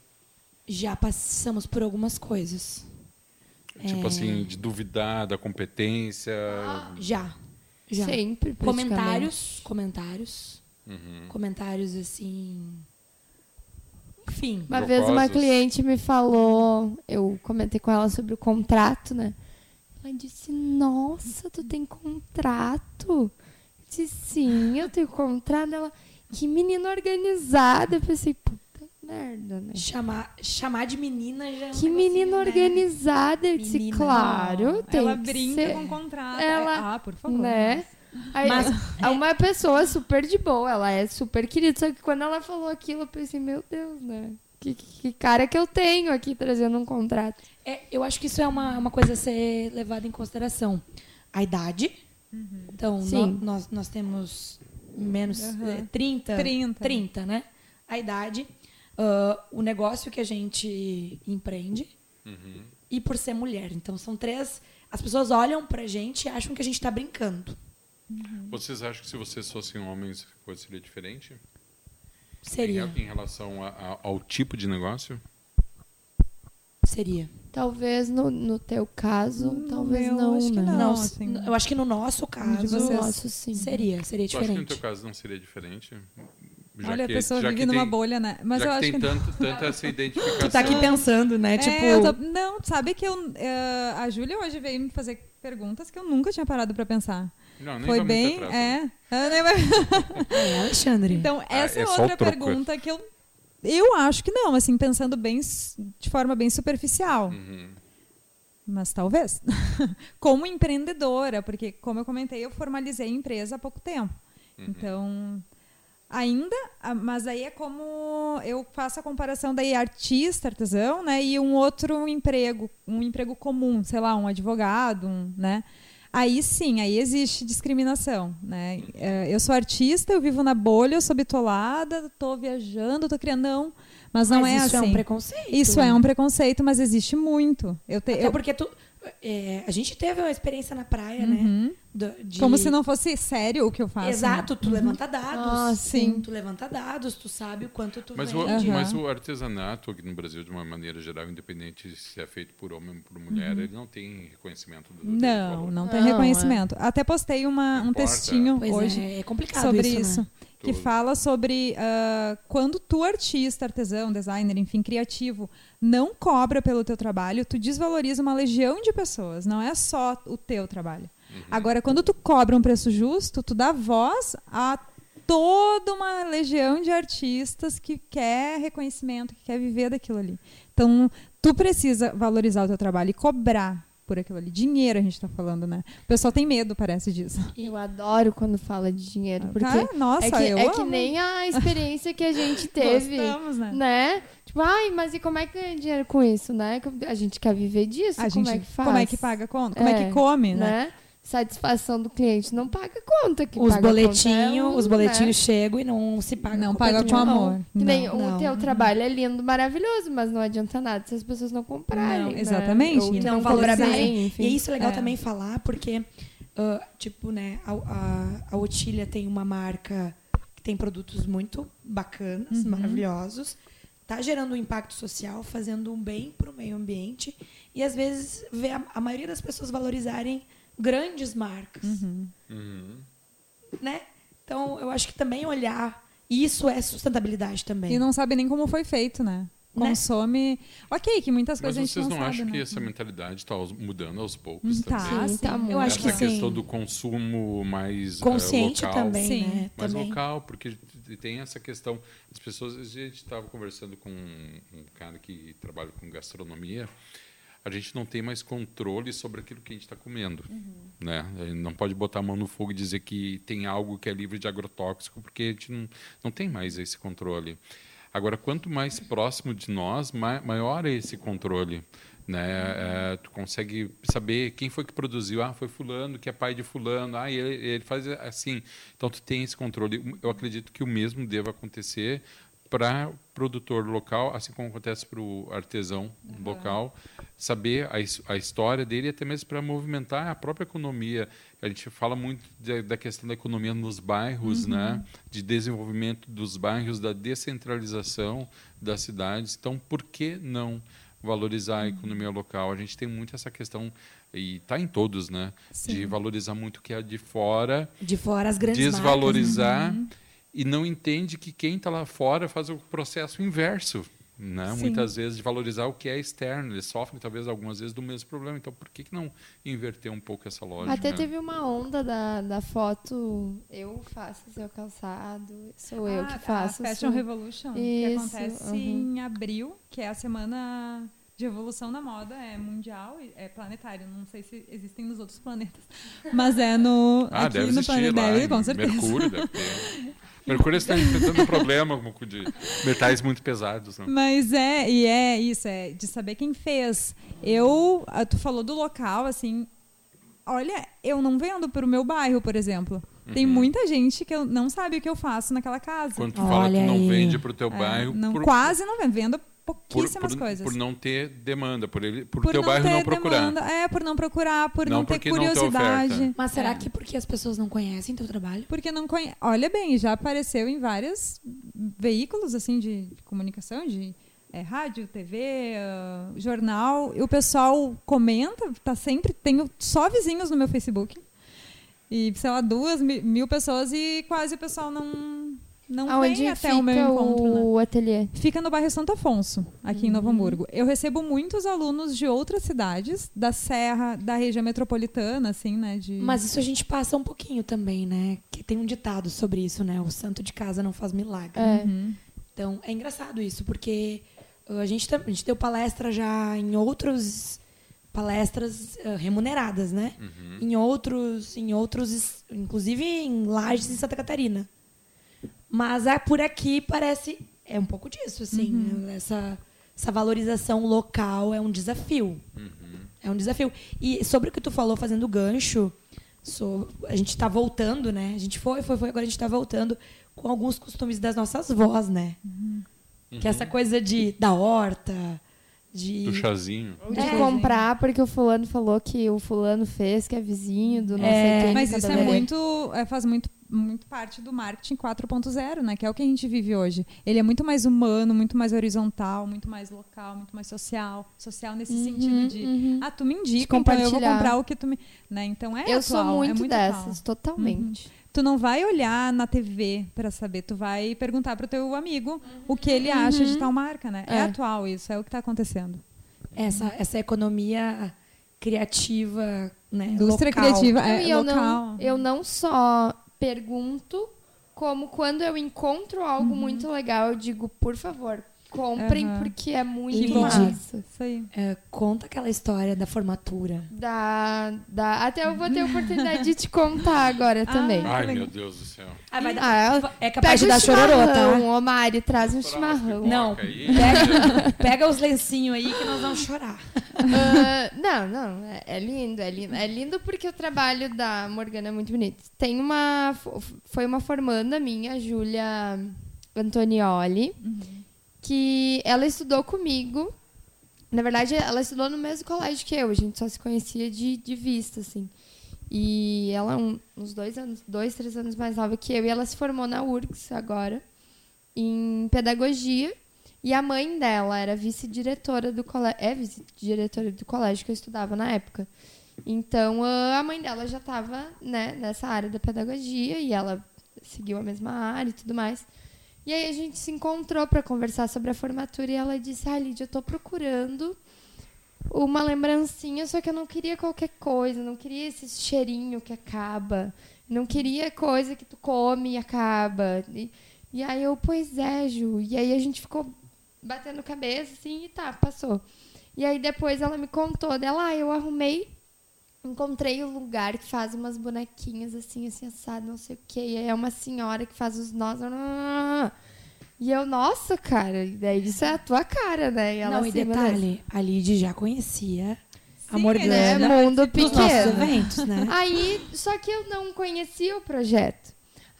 G: Já passamos por algumas coisas.
E: Tipo
G: É.
E: assim, de duvidar da competência.
G: Já. Já.
F: Sempre.
G: Comentários. Comentários.
E: Uhum.
G: Comentários assim. Enfim.
F: Uma vez uma cliente me falou, eu comentei com ela sobre o contrato, né? Ela disse, nossa, tu tem contrato? Eu disse, sim, eu tenho contrato. Ela, que menina organizada. Eu pensei, puta merda, né?
G: Chamar, chamar de menina já é um
F: Que
G: negocinho,
F: menina
G: né?
F: organizada. Eu disse,
G: Menina.
F: claro, tem
H: Ela
F: que
H: brinca
F: ser,
H: com o contrato.
F: Ela-
H: ah, por favor.
F: né? Aí,
G: Mas-
F: é uma pessoa super de boa, ela é super querida. Só que quando ela falou aquilo, eu pensei, meu Deus, né? Que, que- que cara que eu tenho aqui trazendo um contrato.
G: É, eu acho que isso é uma, uma coisa a ser levada em consideração. A idade. Então, nó-
F: Sim.
G: nós, nós temos menos
H: Aham.
G: eh, 30,
H: 30.
G: 30, né? A idade, ah, o negócio que a gente empreende e por ser mulher. Então, são três... As pessoas olham pra gente e acham que a gente tá brincando.
E: Vocês acham que se vocês fossem homens, a coisa seria diferente?
G: Seria.
E: Em, em relação a- a- ao tipo de negócio?
G: Seria.
F: Talvez no, no teu caso,
H: No
F: talvez
H: meu,
F: não,
H: acho que
F: né?
H: não.
G: Não,
H: assim.
G: eu acho que no nosso caso...
H: vocês.
F: Nossa, sim.
G: Seria, seria
E: Tu acha que no teu
G: diferente.
E: caso não seria diferente? Já
H: Olha,
E: que-
H: a pessoa
E: já
H: vive
E: que
H: numa
E: tem-
H: bolha, né? Mas
E: já
H: eu
E: que
H: acho
E: tem
H: que
E: tanto, tanta essa identificação.
G: Tu tá aqui pensando, né? Tipo...
H: É, eu tô- Não, sabe que eu. eh, a Júlia hoje veio me fazer perguntas que eu nunca tinha parado pra pensar.
E: Não, nem
H: Foi bem.
E: atrás, né?
H: é. Ah, nem vai-
G: É, Alexandre.
H: Então, essa
E: é
H: é,
E: o
H: outra
E: troco.
H: pergunta que eu. Eu acho que não, assim, pensando bem de forma bem superficial.
E: Uhum.
H: Mas talvez. como empreendedora, porque, como eu comentei, eu formalizei a empresa há pouco tempo. Então, ainda, mas aí é como eu faço a comparação daí artista, artesão, né, e um outro emprego, um emprego comum, sei lá, um advogado, um, né? Aí sim, aí existe discriminação, né? Eh, Eu sou artista, eu vivo na bolha, eu sou bitolada, estou viajando, estou criando, não, mas não é
G: isso
H: assim.
G: é um preconceito.
H: Isso é um preconceito, mas existe muito. Eu te,
G: Até
H: eu-
G: porque tu, é, a gente teve uma experiência na praia, né?
H: Uhum.
G: Do- de-
H: Como se não fosse sério o que eu faço. né?
G: Exato, tu levanta dados.
F: Ah, sim.
G: Tu levanta dados, tu sabe o quanto tu
E: Mas o,
G: vende.
H: Aham.
E: mas o artesanato aqui no Brasil, de uma maneira geral, independente se é feito por homem ou por mulher, ele não tem reconhecimento do,
H: Uhum. Não, não tem
F: Não,
H: reconhecimento. Até postei uma, um textinho
G: Pois
H: hoje
G: é, é complicado
H: sobre
G: isso,
H: isso.
G: né?
H: Que fala sobre ah, quando tu, artista, artesão, designer, enfim, criativo, não cobra pelo teu trabalho, tu desvaloriza uma legião de pessoas. Não é só o teu trabalho.
E: Uhum.
H: Agora, quando tu cobra um preço justo, tu dá voz a toda uma legião de artistas que quer reconhecimento, que quer viver daquilo ali. Então, tu precisa valorizar o teu trabalho e cobrar por aquilo ali. Dinheiro a gente está falando, né? O pessoal tem medo, parece disso.
F: Eu adoro quando fala de dinheiro, porque
H: Ah, nossa,
F: é que, é que nem a experiência que a gente teve,
H: Gostamos, né?
F: né? Tipo, ai, mas e como é que ganha dinheiro com isso, né? A gente quer viver disso,
H: A
F: como
H: gente,
F: é que faz?
H: como é que paga a conta? Como é,
F: É,
H: que come, né?
F: né? Satisfação do cliente não paga conta. Que
G: Os
F: paga conta é
G: boletinhos,
F: o,
G: os boletinhos
F: né?
G: chegam e não se pagam.
H: Não
G: com
H: paga com amor.
G: não.
F: Que nem
G: Não,
F: o teu
G: não.
F: trabalho é lindo, maravilhoso, mas não adianta nada se as pessoas não comprarem.
H: Não,
F: né?
H: exatamente.
F: Ou
H: E
G: não
F: não cobrar
G: valorizarem.
F: bem, enfim.
G: E isso é legal
H: É.
G: também falar, porque, ah, tipo, né, a, a, a Otília tem uma marca que tem produtos muito bacanas,
H: Uhum.
G: maravilhosos. Tá gerando um impacto social, fazendo um bem para o meio ambiente. E às vezes vê a, a maioria das pessoas valorizarem grandes marcas.
H: Uhum.
G: Né? Então, eu acho que também olhar. Isso é sustentabilidade também.
H: E não sabe nem como foi feito, né?
G: Né?
H: Consome. Ok, que muitas
E: Mas
H: coisas a gente
E: vocês
H: não,
E: não,
H: sabe,
E: acham
H: né?
E: que essa mentalidade está mudando aos poucos
H: tá,
E: também?
F: Sim, tá muito.
G: Eu acho que
E: Essa
G: sim.
E: questão do consumo mais eh,
G: Consciente
E: local.
G: também,
H: Sim.
G: né?
E: mais
G: também.
E: local, porque tem essa questão. As pessoas, a gente estava conversando com um, um cara que trabalha com gastronomia. A gente não tem mais controle sobre aquilo que a gente está comendo, né? A gente não pode botar a mão no fogo e dizer que tem algo que é livre de agrotóxico, porque a gente não, não tem mais esse controle. Agora, quanto mais próximo de nós, ma- maior é esse controle. Né? É, tu consegue saber quem foi que produziu. Ah, foi fulano, que é pai de fulano. Ah, ele, ele faz assim. Então, tu tem esse controle. Eu acredito que o mesmo deva acontecer para o produtor local, assim como acontece para o artesão local, saber a, a história dele e até mesmo para movimentar a própria economia. A gente fala muito da, da questão da economia nos bairros, né? de desenvolvimento dos bairros, da descentralização das cidades. Então, por que não valorizar a economia local? A gente tem muito essa questão, e está em todos, né? de valorizar muito o que é de fora
G: De fora as grandes marcas, né?
E: E não entende que quem está lá fora faz o processo inverso. Né?
H: Sim.
E: Muitas vezes de valorizar o que é externo. Eles sofrem, talvez, algumas vezes do mesmo problema. Então, por que, que não inverter um pouco essa lógica?
F: Até teve uma onda da, da foto, eu faço seu calçado, sou eu
H: Ah,
F: que faço.
H: A Fashion Revolution, que
F: Isso,
H: acontece
F: uhum.
H: em abril, que é a semana de evolução da moda, é mundial, e é planetário. Não sei se existem nos outros planetas, mas é no
E: Ah,
H: aqui
E: deve
H: no planeta
E: lá.
H: deve, com certeza.
E: Mercúrio deve ter. Mercúrio está enfrentando um problema com- de metais muito pesados. Né?
H: Mas é, e é isso, é de saber quem fez. Eu, ah, tu falou do local, assim, olha, eu não vendo pro meu bairro, por exemplo. Tem
E: Uhum.
H: muita gente que não sabe o que eu faço naquela casa.
E: Quando tu fala que
G: Olha
E: não
G: aí.
E: vende para o teu
H: É,
E: bairro,
H: não,
E: por,
H: quase não vendo, vendo
E: por,
H: pouquíssimas
E: por-
H: coisas.
E: por não ter demanda, por ele, por,
H: Por
E: teu bairro
H: ter
E: não procurar.
H: demanda, é, por não procurar, por
E: Não
H: não, ter
E: não
H: curiosidade.
E: oferta.
G: Mas será
H: É.
G: que porque as pessoas não conhecem teu trabalho?
H: Porque não conhece. Olha bem, já apareceu em vários veículos assim de, de comunicação, de é, rádio, TV, ah, jornal. E o pessoal comenta, tá sempre. Tenho só vizinhos no meu Facebook. E, sei lá, duas mi- mil pessoas e quase o pessoal não, não
F: Aonde
H: vem até
F: fica
H: o meu encontro. né?
F: o ateliê?
H: Fica no bairro Santo Afonso, aqui em Novo
F: Uhum.
H: Hamburgo. Eu recebo muitos alunos de outras cidades, da Serra, da região metropolitana, assim, né? De...
G: Mas isso a gente passa um pouquinho também, né? Que tem um ditado sobre isso, né? O santo de casa não faz milagre.
F: É.
H: Uhum.
G: Então, é engraçado isso, porque uh, a gente, a gente deu palestra já em outros palestras uh, remuneradas, né?
E: Uhum.
G: Em outros, em outros, inclusive em Lages em Santa Catarina. Mas ah, por aqui parece é um pouco disso, assim, né? essa essa valorização local é um desafio. É um desafio. E sobre o que tu falou fazendo gancho, so- a gente está voltando, né? A gente foi, foi, foi, agora a gente está voltando com alguns costumes das nossas vós, né? Que é essa coisa de da horta, de
E: Do chazinho.
F: De
G: É.
F: comprar porque o fulano falou que o fulano fez, que é vizinho do não
G: É,
F: sei quem.
H: Mas
F: cada
H: isso é
F: vez.
H: muito, é, faz muito, muito parte do marketing 4.0, né? Que é o que a gente vive hoje. Ele é muito mais humano, muito mais horizontal, muito mais local, muito mais social. Social nesse sentido de,
F: uhum.
H: ah, tu me indica, então eu vou comprar o que tu me... Né? Então é
F: Eu sou
H: atual,
F: muito,
H: é muito
F: dessas,
H: atual.
F: totalmente.
H: Tu não vai olhar na TV pra saber, tu vai perguntar pro teu amigo o que ele acha de tal marca, né? É,
F: É.
H: atual isso, é o que tá acontecendo.
G: essa essa economia criativa, né?
H: Indústria
G: local.
H: criativa é
F: eu
H: local.
F: não, eu não só pergunto como quando eu encontro algo muito legal, eu digo, por favor, comprem,
H: Aham.
F: porque é muito
G: Entendi.
F: massa.
H: Isso aí.
G: É, conta aquela história da formatura.
F: Dá, dá. Até eu vou ter a oportunidade de te contar agora também.
E: Ai, meu Deus do céu.
G: Ah, vai
F: Ah,
G: É capaz de
F: pega
G: dar
F: o
G: chororô,
F: chimarrão,
G: tá?
F: ô Mari, traz um chimarrão.
G: Não, pega, pega os lencinhos aí que nós vamos chorar.
F: Ah, não, não, é, é lindo, é lindo. É lindo porque o trabalho da Morgana é muito bonito. Tem uma. fo- Foi uma formanda minha, a Júlia Antonioli, que ela estudou comigo. Na verdade, ela estudou no mesmo colégio que eu, a gente só se conhecia de, de vista, assim. E ela é um- uns dois anos, dois, três anos mais nova que eu, e ela se formou na URGS agora, em pedagogia. E a mãe dela era vice-diretora do colégio. É vice-diretora do colégio que eu estudava na época. Então, a mãe dela já estava né, nessa área da pedagogia e ela seguiu a mesma área e tudo mais. E aí a gente se encontrou para conversar sobre a formatura e ela disse: Ah, Lídia, eu tô procurando uma lembrancinha, só que eu não queria qualquer coisa, não queria esse cheirinho que acaba, não queria coisa que tu come e acaba. E, e aí eu, pois é, Ju. E aí a gente ficou batendo cabeça, assim, e tá, passou. E aí depois ela me contou dela, ah, eu arrumei, encontrei um lugar que faz umas bonequinhas assim, assim, assado, não sei o quê. E aí é uma senhora que faz os nós. E eu, nossa, cara, e daí isso é a tua cara, né? E ela
G: Não, e
F: assim,
G: detalhe, a Lid já conhecia a Morgana
F: né? Mundo
G: dos nossos
F: pequeno.
G: eventos, né?
F: Aí, só que eu não conhecia o projeto.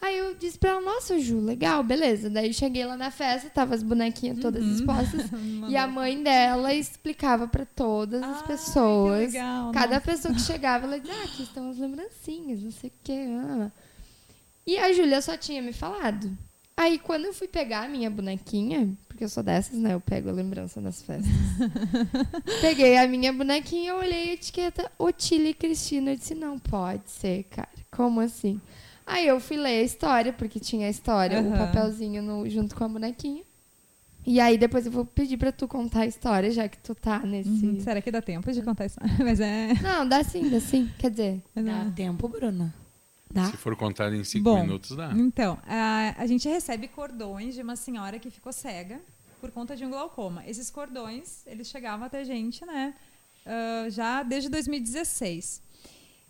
F: Aí eu disse pra ela, nossa, Ju, legal, beleza. Daí cheguei lá na festa, tava as bonequinhas todas expostas. e a mãe dela explicava pra todas as
H: Ai,
F: pessoas.
H: que legal,
F: Cada
H: nossa.
F: pessoa que chegava, ela dizia, ah, aqui estão as lembrancinhas, não sei o quê. ah. E a Júlia só tinha me falado. Aí, quando eu fui pegar a minha bonequinha, porque eu sou dessas, né? Eu pego a lembrança nas festas. Peguei a minha bonequinha, olhei a etiqueta Otília Cristina. Eu disse, não pode ser, cara. Como assim? Aí eu fui ler a história, porque tinha a história, o
H: Aham.
F: papelzinho no- junto com a bonequinha. E aí depois eu vou pedir pra tu contar a história, já que tu tá nesse.
H: Uhum. Será que dá tempo de contar isso? Mas é.
F: Não, dá sim, dá sim. Quer dizer,
H: mas
G: Dá
H: é-
G: tempo, Bruna? Dá?
E: Se for contar em cinco
H: Bom,
E: minutos, dá.
H: Então, a, a gente recebe cordões de uma senhora que ficou cega por conta de um glaucoma. Esses cordões, eles chegavam até a gente, né? ah, já desde 2016.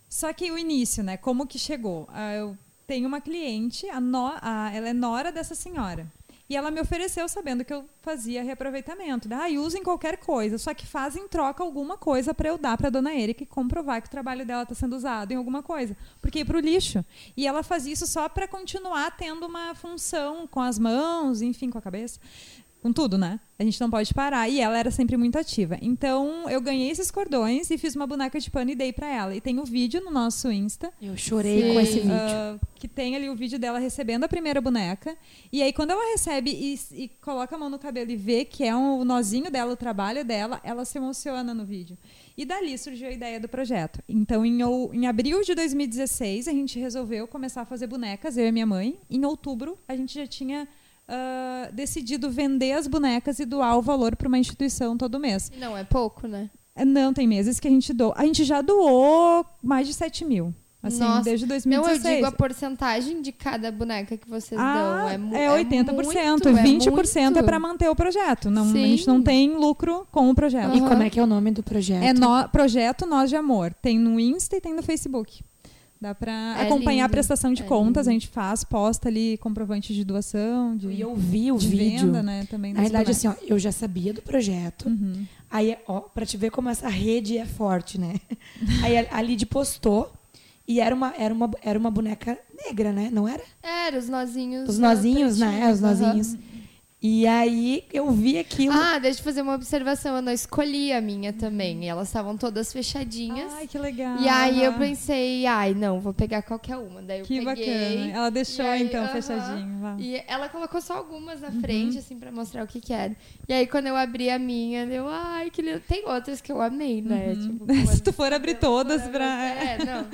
H: Só que o início, né? Como que chegou? Ah, eu tenho uma cliente, a no- a- ela é nora dessa senhora. E ela me ofereceu sabendo que eu fazia reaproveitamento. Ah, e usem qualquer coisa, só que fazem em troca alguma coisa para eu dar para dona Erika e comprovar que o trabalho dela está sendo usado em alguma coisa. Porque ia para o lixo. E ela fazia isso só para continuar tendo uma função com as mãos, enfim, com a cabeça. Com tudo, né? A gente não pode parar. E ela era sempre muito ativa. Então, eu ganhei esses cordões e fiz uma boneca de pano e dei para ela. E tem o vídeo no nosso Insta.
G: Eu chorei
F: Sim.
G: com esse vídeo.
H: Ah, que tem ali o vídeo dela recebendo a primeira boneca. E aí, quando ela recebe e, e coloca a mão no cabelo e vê que é um, o nozinho dela, o trabalho dela, ela se emociona no vídeo. E dali surgiu a ideia do projeto. Então, em, em abril de 2016, a gente resolveu começar a fazer bonecas, eu e minha mãe. Em outubro, a gente já tinha ah, decidido vender as bonecas e doar o valor para uma instituição todo mês.
F: não é pouco, né?
H: É, Não, tem meses que a gente doa. A gente já doou mais de 7 mil. Assim,
F: Nossa.
H: desde
F: Não,
H: 2016.
F: eu digo a porcentagem de cada boneca que vocês dão. É,
H: é
F: é
H: 80%.
F: muito,
H: 20% é,
F: muito.
H: para manter o projeto. Não, a
F: Sim.
H: gente não tem lucro com o projeto.
G: E
F: Aham.
G: como é que é o nome do projeto?
H: É no, Projeto Nós de Amor. Tem no Insta e tem no Facebook. Dá para
F: É
H: acompanhar a
F: lindo,
H: prestação de
F: é
H: contas.
F: lindo.
H: A gente faz, posta ali comprovante de doação, de,
G: E eu vi o
H: de
G: vídeo.
H: venda, né? Também
G: Na verdade, assim, ó, eu já sabia do projeto.
H: Uhum.
G: Aí, ó, pra te ver como essa rede é forte, né? Aí a, a Lid postou e era uma, era, uma, era uma boneca negra, né? Não era?
F: Era, os nozinhos.
G: Os nozinhos, né? Os
F: pretinhos, aham.
G: E aí eu vi aquilo.
F: Ah, deixa eu fazer uma observação. Eu não escolhi a minha também. E elas estavam todas fechadinhas.
H: Ai, que legal.
F: e aí eu pensei, ai, não, vou pegar qualquer uma. Daí eu
H: Que
F: peguei.
H: bacana. Ela deixou,
F: aí,
H: então,
F: aham.
H: fechadinho. vá.
F: E ela colocou só algumas na
H: Uhum.
F: frente, assim, pra mostrar o que que era. E aí, quando eu abri a minha, eu, ai, que lindo. Tem outras que eu amei, né? Tipo,
H: Uhum. Se tu for abrir todas pra.
F: É, não.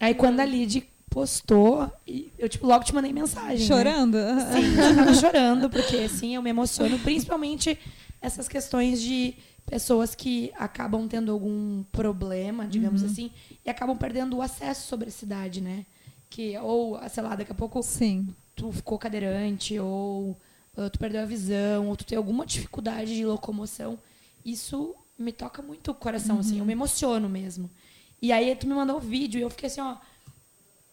G: Aí quando a Lid postou, e eu tipo, logo te mandei mensagem. né?
H: Chorando?
G: Sim, eu tava chorando, porque assim, eu me emociono, principalmente essas questões de pessoas que acabam tendo algum problema, digamos
H: Uhum.
G: assim, e acabam perdendo o acesso sobre a cidade, né? Que, ou, sei lá, daqui a pouco
H: Sim.
G: tu ficou cadeirante, ou uh, tu perdeu a visão, ou tu tem alguma dificuldade de locomoção, isso me toca muito o coração, assim, eu me emociono mesmo. E aí tu me mandou o vídeo e eu fiquei assim, ó,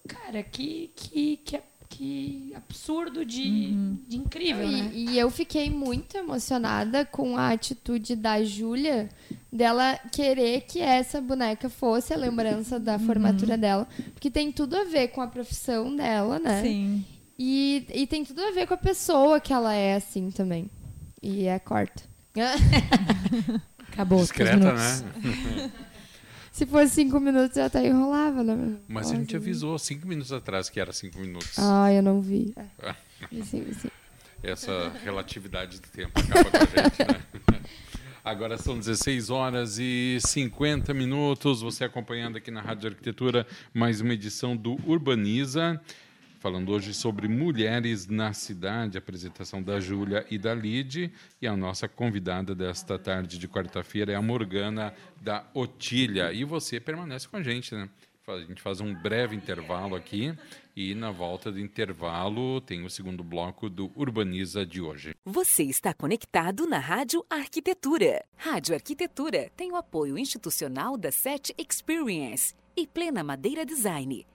G: cara, que, que, que, que absurdo de, de incrível,
F: E,
G: né?
F: e eu fiquei muito emocionada com a atitude da Júlia dela querer que essa boneca fosse a lembrança da formatura dela, porque tem tudo a ver com a profissão dela, né?
H: Sim.
F: E, e tem tudo a ver com a pessoa que ela é, assim, também. E é corta.
G: Acabou.
E: Discreta, né?
F: Se fosse cinco minutos, eu até enrolava, né?
E: Mas a gente avisou cinco minutos atrás que era cinco minutos.
F: Ah, eu não vi. É. Sim, sim.
E: Essa relatividade do tempo acaba com a gente, né? Agora são 16 horas e 50 minutos. Você acompanhando aqui na Rádio Arquitetura mais uma edição do Urbaniza. Falando hoje sobre mulheres na cidade, apresentação da Júlia e da Lide. E a nossa convidada desta tarde de quarta-feira é a Morgana da Otília. E você permanece com a gente, né? A gente faz um breve intervalo aqui e na volta do intervalo tem o segundo bloco do Urbaniza de hoje.
A: Você está conectado na Rádio Arquitetura. Rádio Arquitetura tem o apoio institucional da SET Experience e Plena Madeira Design.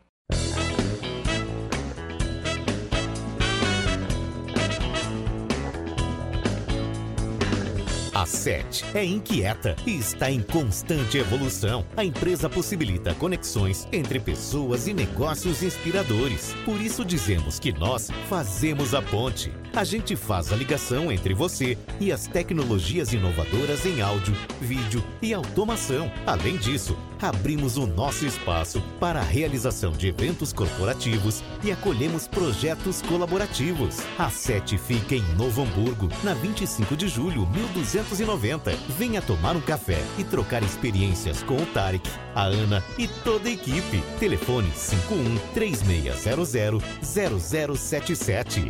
I: A SET é inquieta e está em constante evolução. A empresa possibilita conexões entre pessoas e negócios inspiradores. Por isso dizemos que nós fazemos a ponte. A gente faz a ligação entre você e as tecnologias inovadoras em áudio, vídeo e automação. Além disso, abrimos o nosso espaço para a realização de eventos corporativos e acolhemos projetos colaborativos. A SET fica em Novo Hamburgo, na 25 de julho, 1290. Venha tomar um café e trocar experiências com o Tarek, a Ana e toda a equipe. Telefone 51 3600 0077.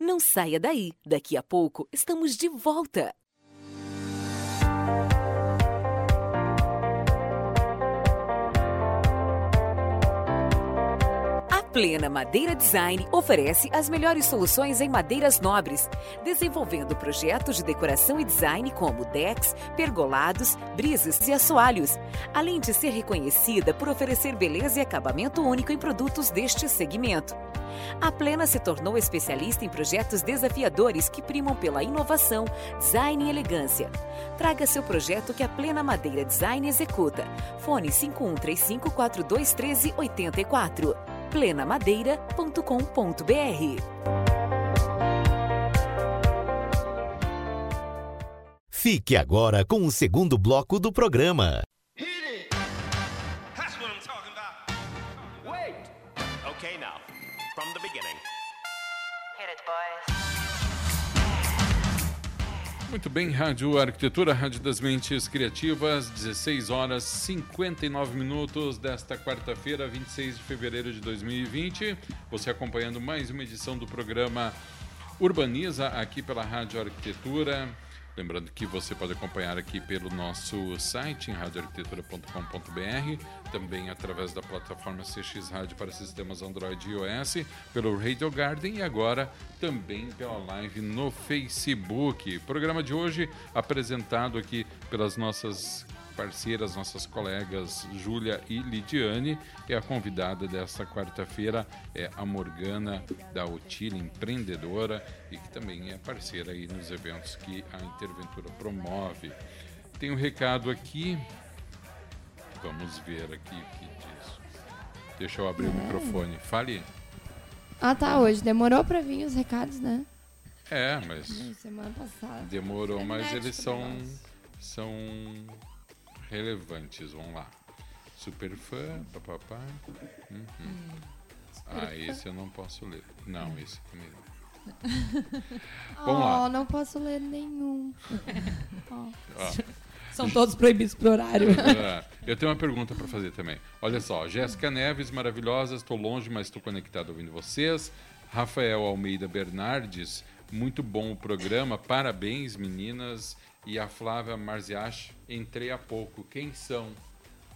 A: Não saia daí, daqui a pouco estamos de volta. Plena Madeira Design oferece as melhores soluções em madeiras nobres, desenvolvendo projetos de decoração e design como decks, pergolados, brisas e assoalhos, além de ser reconhecida por oferecer beleza e acabamento único em produtos deste segmento. A Plena se tornou especialista em projetos desafiadores que primam pela inovação, design e elegância. Traga seu projeto que a Plena Madeira Design executa. Fone 5135421384. plenamadeira.com.br
I: Fique agora com o segundo bloco do programa.
E: Muito bem, Rádio Arquitetura, Rádio das Mentes Criativas, 16 horas 59 minutos desta quarta-feira, 26 de fevereiro de 2020. Você acompanhando mais uma edição do programa Urbaniza aqui pela Rádio Arquitetura. Lembrando que você pode acompanhar aqui pelo nosso site em radioarquitetura.com.br, também através da plataforma CX Rádio para sistemas Android e iOS, pelo Radio Garden e agora também pela live no Facebook. Programa de hoje apresentado aqui pelas nossas parceiras, nossas colegas Júlia e Lidiane. E a convidada desta quarta-feira é a Morgana da Otila, empreendedora e que também é parceira aí nos eventos que a Interventura promove. Tem um recado aqui. Vamos ver aqui o que diz. Deixa eu abrir o microfone. Fale.
F: Ah, tá, hoje. Demorou pra vir os recados, né?
E: É, mas
F: Semana passada.
E: demorou,
F: É
E: mas eles são
F: negócio.
E: são relevantes. Vamos lá. Super fã, papapá. Uhum. Ah, esse eu não posso ler. Não, esse também não. Vamos
F: oh,
E: lá.
F: não posso ler nenhum.
E: Ó,
G: São todos proibidos por horário.
E: é, eu tenho uma pergunta para fazer também. Olha só, Jéssica Neves, maravilhosa, estou longe, mas estou conectado ouvindo vocês. Rafael Almeida Bernardes, muito bom o programa, parabéns meninas. E a Flávia Marziach, entrei há pouco. Quem são?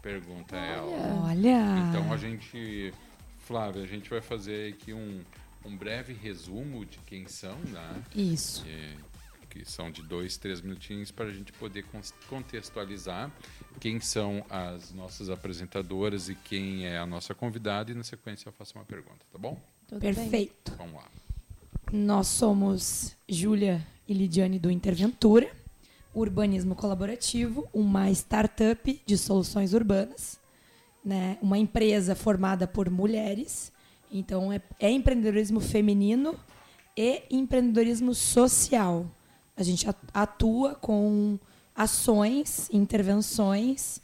E: Pergunta ela.
G: Olha.
E: Então a gente, Flávia, a gente vai fazer aqui um, um breve resumo de quem são, né?
G: Isso.
E: Que, que são de dois, três minutinhos para a gente poder contextualizar quem são as nossas apresentadoras e quem é a nossa convidada e na sequência eu faço uma pergunta, tá bom?
F: Tudo bem.
G: Perfeito.
E: Vamos lá.
G: Nós somos Júlia e Lidiane do Interventura, Urbanismo Colaborativo, uma startup de soluções urbanas, né? uma empresa formada por mulheres. Então, é, é empreendedorismo feminino e empreendedorismo social. A gente atua com ações, intervenções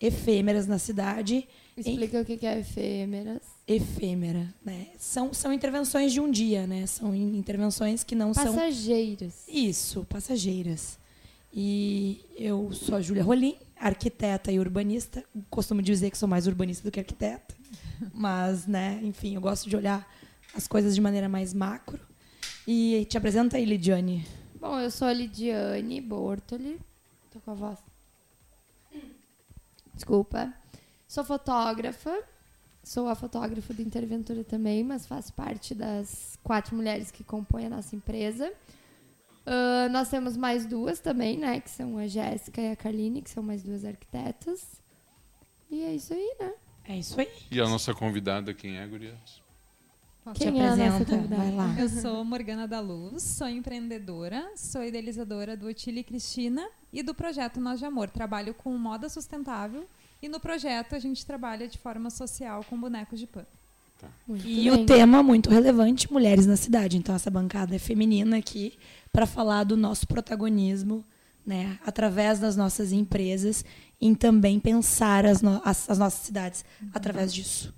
G: efêmeras na cidade. em-
F: Explica o que é efêmeras.
G: efêmera, né? São, são intervenções de um dia, né? São in- intervenções que não são
F: Passageiras.
G: isso, passageiras. E eu sou a Júlia Rolim, arquiteta e urbanista. Costumo dizer que sou mais urbanista do que arquiteta. Mas, né, enfim, eu gosto de olhar as coisas de maneira mais macro. E te apresenta aí, Lidiane.
F: Bom, eu sou a Lidiane Bortoli. Tô com a voz. Desculpa. Sou fotógrafa. Sou a fotógrafa do Interventura também, mas faço parte das quatro mulheres que compõem a nossa empresa. Ah, nós temos mais duas também, né? Que são a Jéssica e a Carline, que são mais duas arquitetas. E é isso aí, né?
G: É isso aí.
E: E a nossa convidada, quem é, Gurias?
H: Posso
F: Quem
G: te
F: é
G: apresenta,
F: convidada?
G: vai lá.
H: Eu sou Morgana da Luz, sou empreendedora, sou idealizadora do Otile Cristina e do projeto Nós de Amor. Trabalho com moda sustentável e no projeto a gente trabalha de forma social com bonecos de pano.
F: Muito
G: E
F: bem.
G: o tema muito relevante, mulheres na cidade. Então essa bancada é feminina aqui para falar do nosso protagonismo, né, através das nossas empresas, em também pensar as, no- as- as nossas cidades através disso.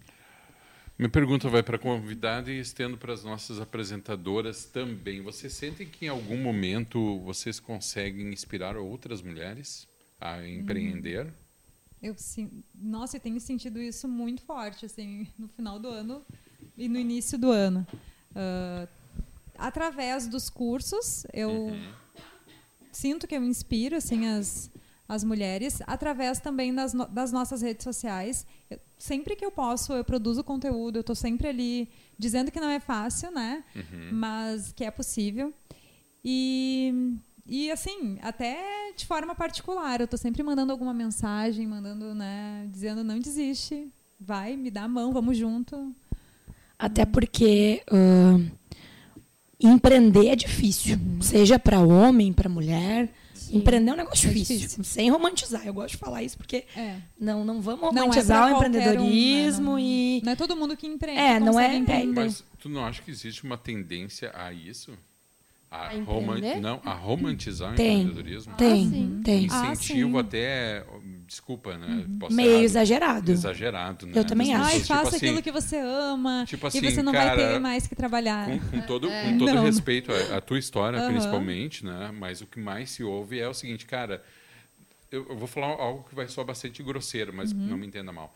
E: Minha pergunta vai para a convidada e estendo para as nossas apresentadoras também. Vocês sentem que em algum momento vocês conseguem inspirar outras mulheres a empreender?
H: Eu sim, nossa, eu tenho sentido isso muito forte assim no final do ano e no início do ano. Ah, através dos cursos, eu sinto que eu inspiro assim as as mulheres através também das, no- das nossas redes sociais. Eu- sempre que eu posso, eu produzo conteúdo. Eu estou sempre ali dizendo que não é fácil, né? Mas que é possível. E, e assim, até de forma particular, eu estou sempre mandando alguma mensagem, mandando, né, dizendo não desiste, vai, me dá a mão, vamos junto.
G: Até porque ah, empreender é difícil, seja para homem, para mulher. Empreender é um negócio
H: É
G: difícil,
H: difícil.
G: sem romantizar. Eu gosto de falar isso porque
H: É.
G: não, não vamos
H: Não é
G: romantizar o
H: um, né?
G: empreendedorismo
H: Não-
G: e
H: Não é todo mundo que empreende.
G: É, não é- é-
H: empreender.
E: Mas tu não acha que existe uma tendência a isso? A,
F: A
E: roman- não, a romantizar o
G: Tem.
E: empreendedorismo?
G: tem,
F: sim.
G: tem.
H: Ah,
E: Incentivo
H: sim.
E: até, desculpa, né? posso
G: Meio
E: errado.
G: exagerado.
E: Exagerado, né?
G: Eu também
E: Das
G: acho.
H: Ai, faça
E: tipo assim,
H: aquilo que você ama
E: tipo
H: e
E: assim,
H: você não
E: cara,
H: vai ter mais que trabalhar.
E: Com, com todo,
F: É.
E: com todo
H: Não.
E: respeito à, à tua história, principalmente, né? Mas o que mais se ouve é o seguinte, cara, eu, eu vou falar algo que vai soar bastante grosseiro, mas
H: Uhum.
E: não me entenda mal.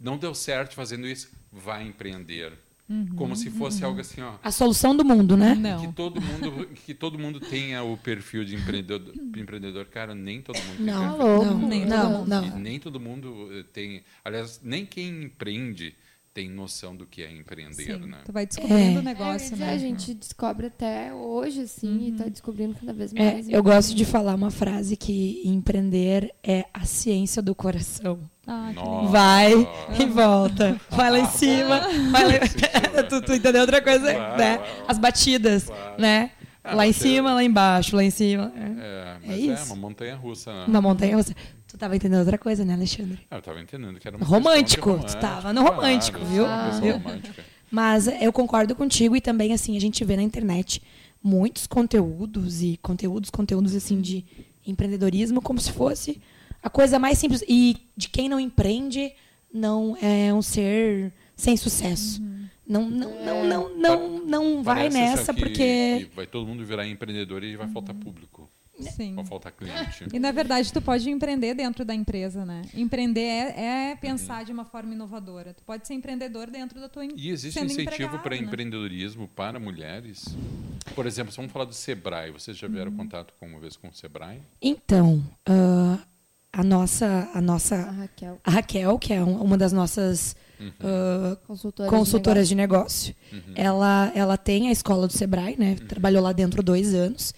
E: Não deu certo fazendo isso, vai empreender.
H: Uhum.
E: Como se fosse algo assim, ó.
G: A solução do mundo, né?
H: Não.
E: Que todo mundo que todo mundo tenha o perfil de empreendedor, empreendedor. cara, nem todo mundo tem
G: Não, não,
H: Nem
G: não,
H: todo
G: não,
E: nem todo mundo eh, tem, aliás, nem quem empreende tem noção do que é empreender,
H: Sim,
E: né?
H: Tu vai descobrindo
G: É.
H: o
F: É,
H: negócio,
F: dizer,
H: né?
F: A gente descobre até hoje, assim, e tá descobrindo cada vez
G: É,
F: mais.
G: eu gosto de falar uma frase que empreender é a ciência do coração.
H: Ah,
E: Nossa.
G: Vai e volta. Vai lá em cima. Vai lá... tu, tu entendeu outra coisa,
E: Claro,
G: né?
E: claro.
G: As batidas,
E: Claro.
G: né?
E: Ah,
G: lá em cima, lá embaixo, lá em cima. É.
E: É, mas é,
G: isso.
E: uma montanha russa. Né?
G: Uma montanha russa. Tu tava entendendo outra coisa, né, Alexandre?
E: Ah, eu tava entendendo que era uma
G: Romântico, tu tava no romântico,
E: claro,
G: viu?
E: eu
G: Viu?
E: romântica.
G: Mas eu concordo contigo e também, assim, a gente vê na internet muitos conteúdos e conteúdos, conteúdos, assim, de empreendedorismo como se fosse a coisa mais simples. E de quem não empreende não é um ser sem sucesso. Não, não, não, não, não, não vai
E: Parece,
G: nessa
E: que-
G: porque...
E: que vai todo mundo virar empreendedor e vai faltar público.
H: Sim.
E: Vai faltar cliente.
H: E na verdade tu pode empreender dentro da empresa, né? Empreender é, é pensar de uma forma inovadora. Tu pode ser empreendedor dentro da tua em-
E: E existe incentivo para
H: né?
E: empreendedorismo para mulheres? Por exemplo, vamos falar do Sebrae. Vocês já
H: Uhum.
E: vieram contato com uma vez com o Sebrae?
G: Então, ah, a nossa, a nossa,
F: A Raquel.
G: a Raquel, que é um- uma das nossas ah,
F: Consultora
G: consultoras
F: de
G: de negócio, ela, ela tem a escola do Sebrae, né? Trabalhou lá dentro dois anos.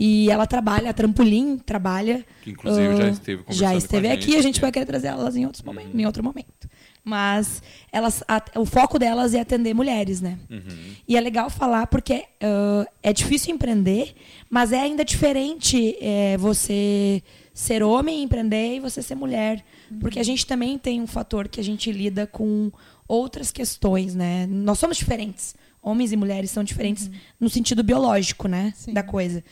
G: E ela trabalha, a Trampolim trabalha.
E: Que inclusive já
G: ah,
E: esteve
G: Já
E: com a
G: esteve
E: gente
G: aqui, a gente vai querer trazer elas em, outros momentos, em outro momento. Mas elas, a- o foco delas é atender mulheres, né?
E: Uhum.
G: E é legal falar porque ah, é difícil empreender, mas é ainda diferente é, você ser homem e empreender e você ser mulher. Porque a gente também tem um fator que a gente lida com outras questões, né? Nós somos diferentes. Homens e mulheres são diferentes no sentido biológico, né?
H: Sim.
G: Da coisa.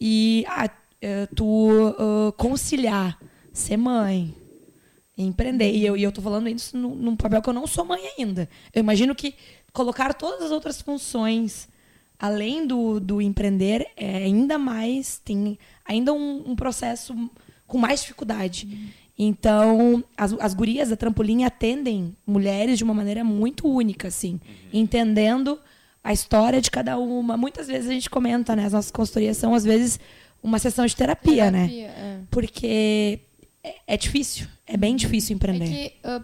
G: E ah, eh, tu ah, conciliar ser mãe, empreender. E eu, e eu tô falando isso num, num papel que eu não sou mãe ainda. Eu imagino que colocar todas as outras funções além do, do empreender é ainda mais, tem ainda um, um processo com mais dificuldade. Então, as, as gurias da trampolim atendem mulheres de uma maneira muito única, assim, entendendo a história de cada uma. Muitas vezes a gente comenta, né? As nossas consultorias são, às vezes, uma sessão de terapia, né?
F: Terapia, é.
G: Porque é, é difícil, é bem difícil empreender.
F: É que ah,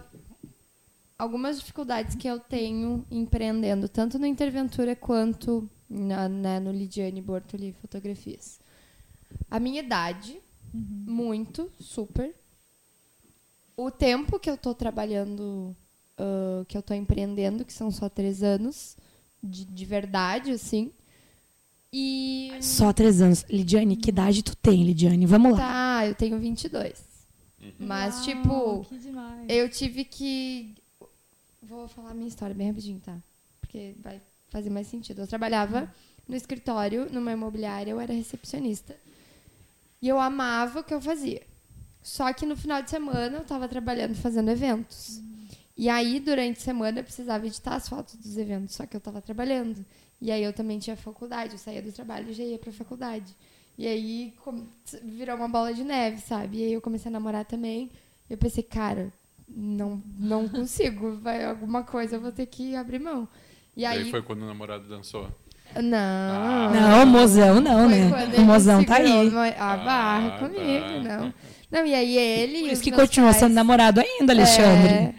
F: algumas dificuldades que eu tenho empreendendo, tanto no Interventura quanto na, né, no Lidiane Bortoli Fotografias. A minha idade, muito, super. O tempo que eu tô trabalhando, ah, que eu tô empreendendo, que são só três anos, de, de verdade, assim. E.
G: Só três anos. Lidiane, que idade tu tem, Lidiane? Vamos lá.
F: Tá, eu tenho 22. Mas,
H: Uau,
F: tipo, eu tive que. Vou falar a minha história bem rapidinho, tá? Porque vai fazer mais sentido. Eu trabalhava no escritório, numa imobiliária, eu era recepcionista. E eu amava o que eu fazia. Só que no final de semana eu tava trabalhando fazendo eventos. E aí, durante a semana, eu precisava editar as fotos dos eventos, só que eu tava trabalhando. E aí eu também tinha faculdade, eu saía do trabalho e já ia pra faculdade. E aí virou uma bola de neve, sabe? E aí eu comecei a namorar também. E eu pensei, cara, não, não consigo. Vai, alguma coisa eu vou ter que abrir mão. E
E: Daí
F: aí.
E: foi quando o namorado dançou.
F: Não.
G: Não, mozão não, né? O mozão tá aí.
F: A barra
E: Ah,
F: comigo,
E: tá.
F: não. Não, e aí ele.
G: Por
F: e
G: isso
F: os
G: que continua
F: pais-
G: sendo namorado ainda, Alexandre.
F: É.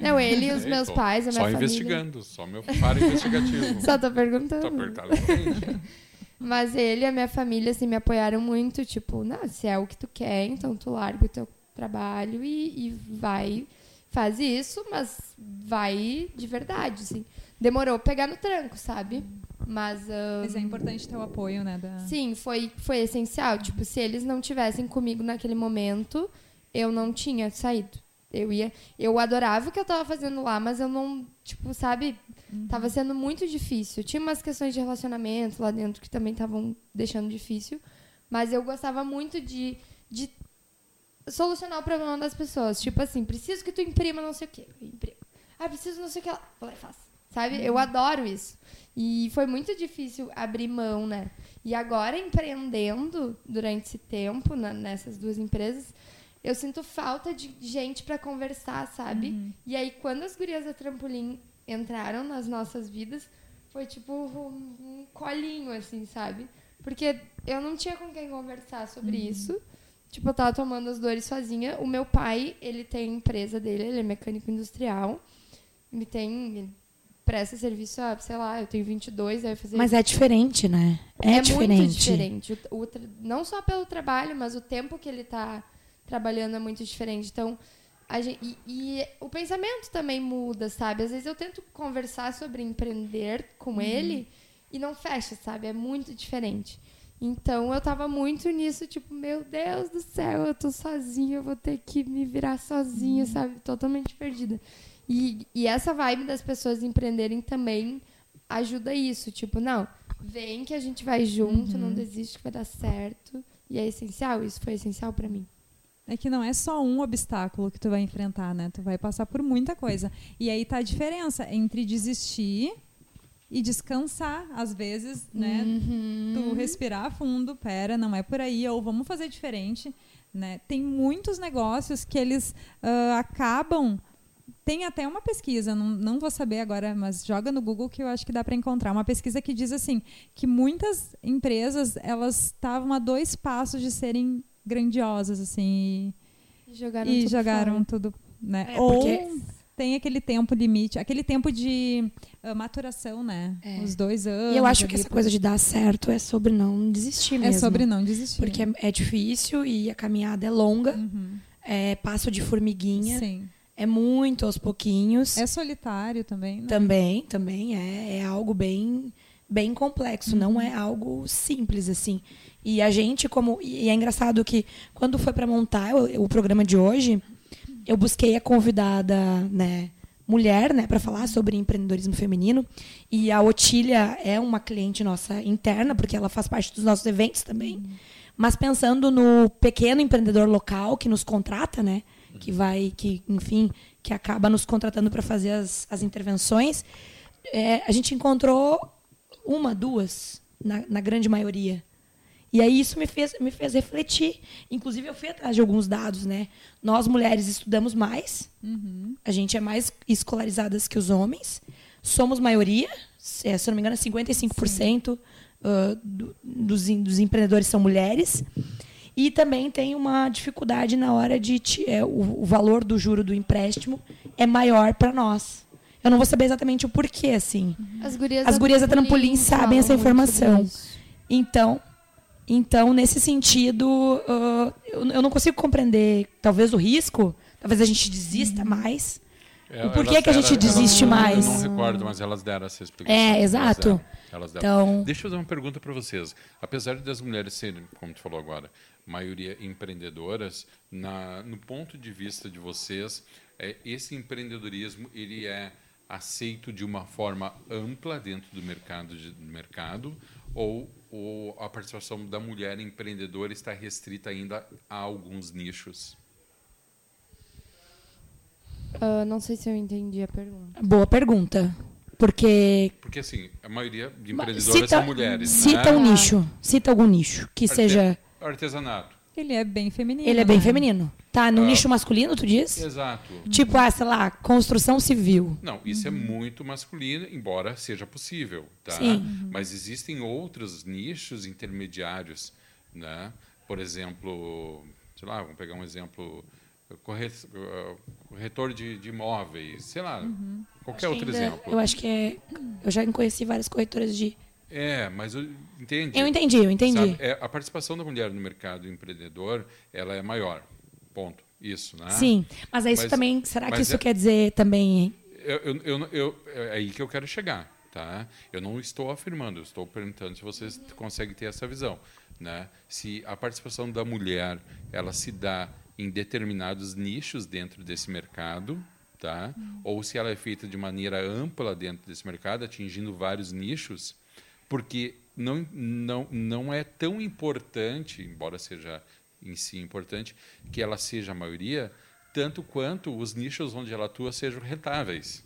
F: Não, ele e os meus pais, a minha
E: Só
F: família.
E: investigando, só meu paro investigativo.
F: Só tô perguntando.
E: Só frente.
F: Mas ele e a minha família, assim, me apoiaram muito. Tipo, não, se é o que tu quer, então tu larga o teu trabalho e, e vai, faz isso, mas vai de verdade, assim. Demorou pegar no tranco, sabe? Mas, ah,
H: Mas é importante ter o apoio, né? Da...
F: sim, foi, foi essencial. Tipo, se eles não tivessem comigo naquele momento, eu não tinha saído. Eu ia, eu adorava o que eu tava fazendo lá, mas eu não, tipo, sabe, tava sendo muito difícil. Tinha umas questões de relacionamento lá dentro que também estavam deixando difícil, mas eu gostava muito de, de solucionar o problema das pessoas. Tipo assim, preciso que tu imprima não sei o quê. Eu imprimo. Ah, preciso não sei o que lá. Vou lá e faço. Sabe? Eu adoro isso. E foi muito difícil abrir mão, né? E agora, empreendendo durante esse tempo, na- nessas duas empresas, eu sinto falta de gente pra conversar, sabe? E aí, quando as gurias da trampolim entraram nas nossas vidas, foi tipo um, um colinho, assim, sabe? Porque eu não tinha com quem conversar sobre isso. Tipo, eu tava tomando as dores sozinha. O meu pai, ele tem empresa dele, ele é mecânico industrial. Ele tem. Ele presta serviço a, sei lá, eu tenho 22, aí eu fazer.
G: Mas é diferente, né? É, diferente.
F: muito diferente. O, o não só pelo trabalho, mas o tempo que ele tá trabalhando é muito diferente. Então, a gen- e, e o pensamento também muda, sabe? Às vezes eu tento conversar sobre empreender com ele e não fecha, sabe? É muito diferente. Então eu tava muito nisso, tipo, meu Deus do céu, eu tô sozinha, eu vou ter que me virar sozinha, sabe? Totalmente perdida. E, e essa vibe das pessoas empreenderem também ajuda isso. Tipo, não, vem que a gente vai junto, não desiste que vai dar certo. E é essencial, isso foi essencial pra mim.
H: É que não é só um obstáculo que tu vai enfrentar, né? Tu vai passar por muita coisa. E aí tá a diferença entre desistir e descansar. Às vezes, né? Tu respirar fundo, pera, não é por aí, ou vamos fazer diferente. Né? Tem muitos negócios que eles ah, acabam. Tem até uma pesquisa, não, não vou saber agora, mas joga no Google que eu acho que dá para encontrar. Uma pesquisa que diz assim que muitas empresas elas estavam a dois passos de serem grandiosas, assim. e-
F: Jogaram
H: e
F: tudo
H: jogaram tudo, né?
G: É,
H: Ou
G: porque-
H: tem aquele tempo limite, aquele tempo de ah, maturação, né?
G: É.
H: Os dois anos.
G: E eu acho que essa coisa de dar certo é sobre não desistir
H: É
G: mesmo.
H: sobre não desistir.
G: Porque é, é difícil e a caminhada é longa,
H: Uhum.
G: é passo de formiguinha,
H: Sim.
G: é muito aos pouquinhos.
H: É solitário também, né?
G: Também, também é, é algo bem, bem complexo, não é algo simples assim. E a gente como e é engraçado que quando foi para montar o, o programa de hoje, eu busquei a convidada, né, mulher, né, para falar sobre empreendedorismo feminino, e a Otília é uma cliente nossa interna, porque ela faz parte dos nossos eventos também. Mas pensando no pequeno empreendedor local que nos contrata, né, que vai que, enfim, que acaba nos contratando para fazer as, as intervenções, é, a gente encontrou uma, duas, na, na grande maioria. E aí isso me fez, me fez refletir. Inclusive, eu fui atrás de alguns dados, né? Nós, mulheres, estudamos mais. A gente é mais escolarizadas que os homens. Somos maioria. é, se eu não me engano, 55% ah, do- dos, dos empreendedores são mulheres. E também tem uma dificuldade na hora de... é, o, o valor do juro do empréstimo é maior para nós. Eu não vou saber exatamente o porquê, assim.
F: As gurias,
G: As gurias da Trampolim sabem essa informação.
F: isso.
G: Então, então nesse sentido, ah, eu, eu não consigo compreender, talvez o risco, talvez a gente desista mais.
E: É,
G: o porquê
E: elas
G: que a gente
E: deram-
G: desiste
E: elas-
G: mais?
E: Eu não recordo, mas elas deram essa explicação.
G: É,
E: Elas
G: exato.
E: deram, elas deram.
G: Então-
E: Deixa eu fazer uma pergunta para vocês. Apesar das mulheres serem, como tu falou agora, maioria empreendedoras, na, no ponto de vista de vocês, é, esse empreendedorismo ele é aceito de uma forma ampla dentro do mercado, de, do mercado ou, ou a participação da mulher empreendedora está restrita ainda a alguns nichos?
F: Ah, não sei se eu entendi a pergunta.
G: Boa pergunta. Porque.
E: Porque assim, a maioria de empreendedoras são mulheres.
G: Cita
E: né?
G: um nicho. Cita algum nicho que
E: Arte-
G: seja.
E: Artesanato.
H: Ele é bem feminino.
G: Ele é bem
H: né?
G: feminino. Tá no
E: Ah.
G: nicho masculino, tu diz?
E: Exato.
G: Tipo, ah, sei lá, construção civil.
E: Não, isso é muito masculino, embora seja possível, tá?
G: Sim.
E: Mas existem outros nichos intermediários, né? Por exemplo, sei lá, vamos pegar um exemplo, corre- corretor de, de imóveis, sei lá, qualquer outro
G: Ainda-
E: exemplo.
G: Eu acho que é. Eu já conheci várias corretoras de.
E: É, mas eu- entende?
G: Eu entendi, eu entendi.
E: É, a participação da mulher no mercado empreendedor, ela é maior. Ponto. Isso, né?
G: Sim. Mas é isso
E: Mas-
G: também. Será que isso
E: é-
G: quer dizer também.
E: Eu, eu, eu, é aí que eu quero chegar, tá? Eu não estou afirmando, eu estou perguntando se vocês conseguem ter essa visão, né? Se a participação da mulher ela se dá em determinados nichos dentro desse mercado, tá? Ou se ela é feita de maneira ampla dentro desse mercado, atingindo vários nichos, porque não, não, não é tão importante, embora seja em si importante, que ela seja a maioria, tanto quanto os nichos onde ela atua sejam rentáveis.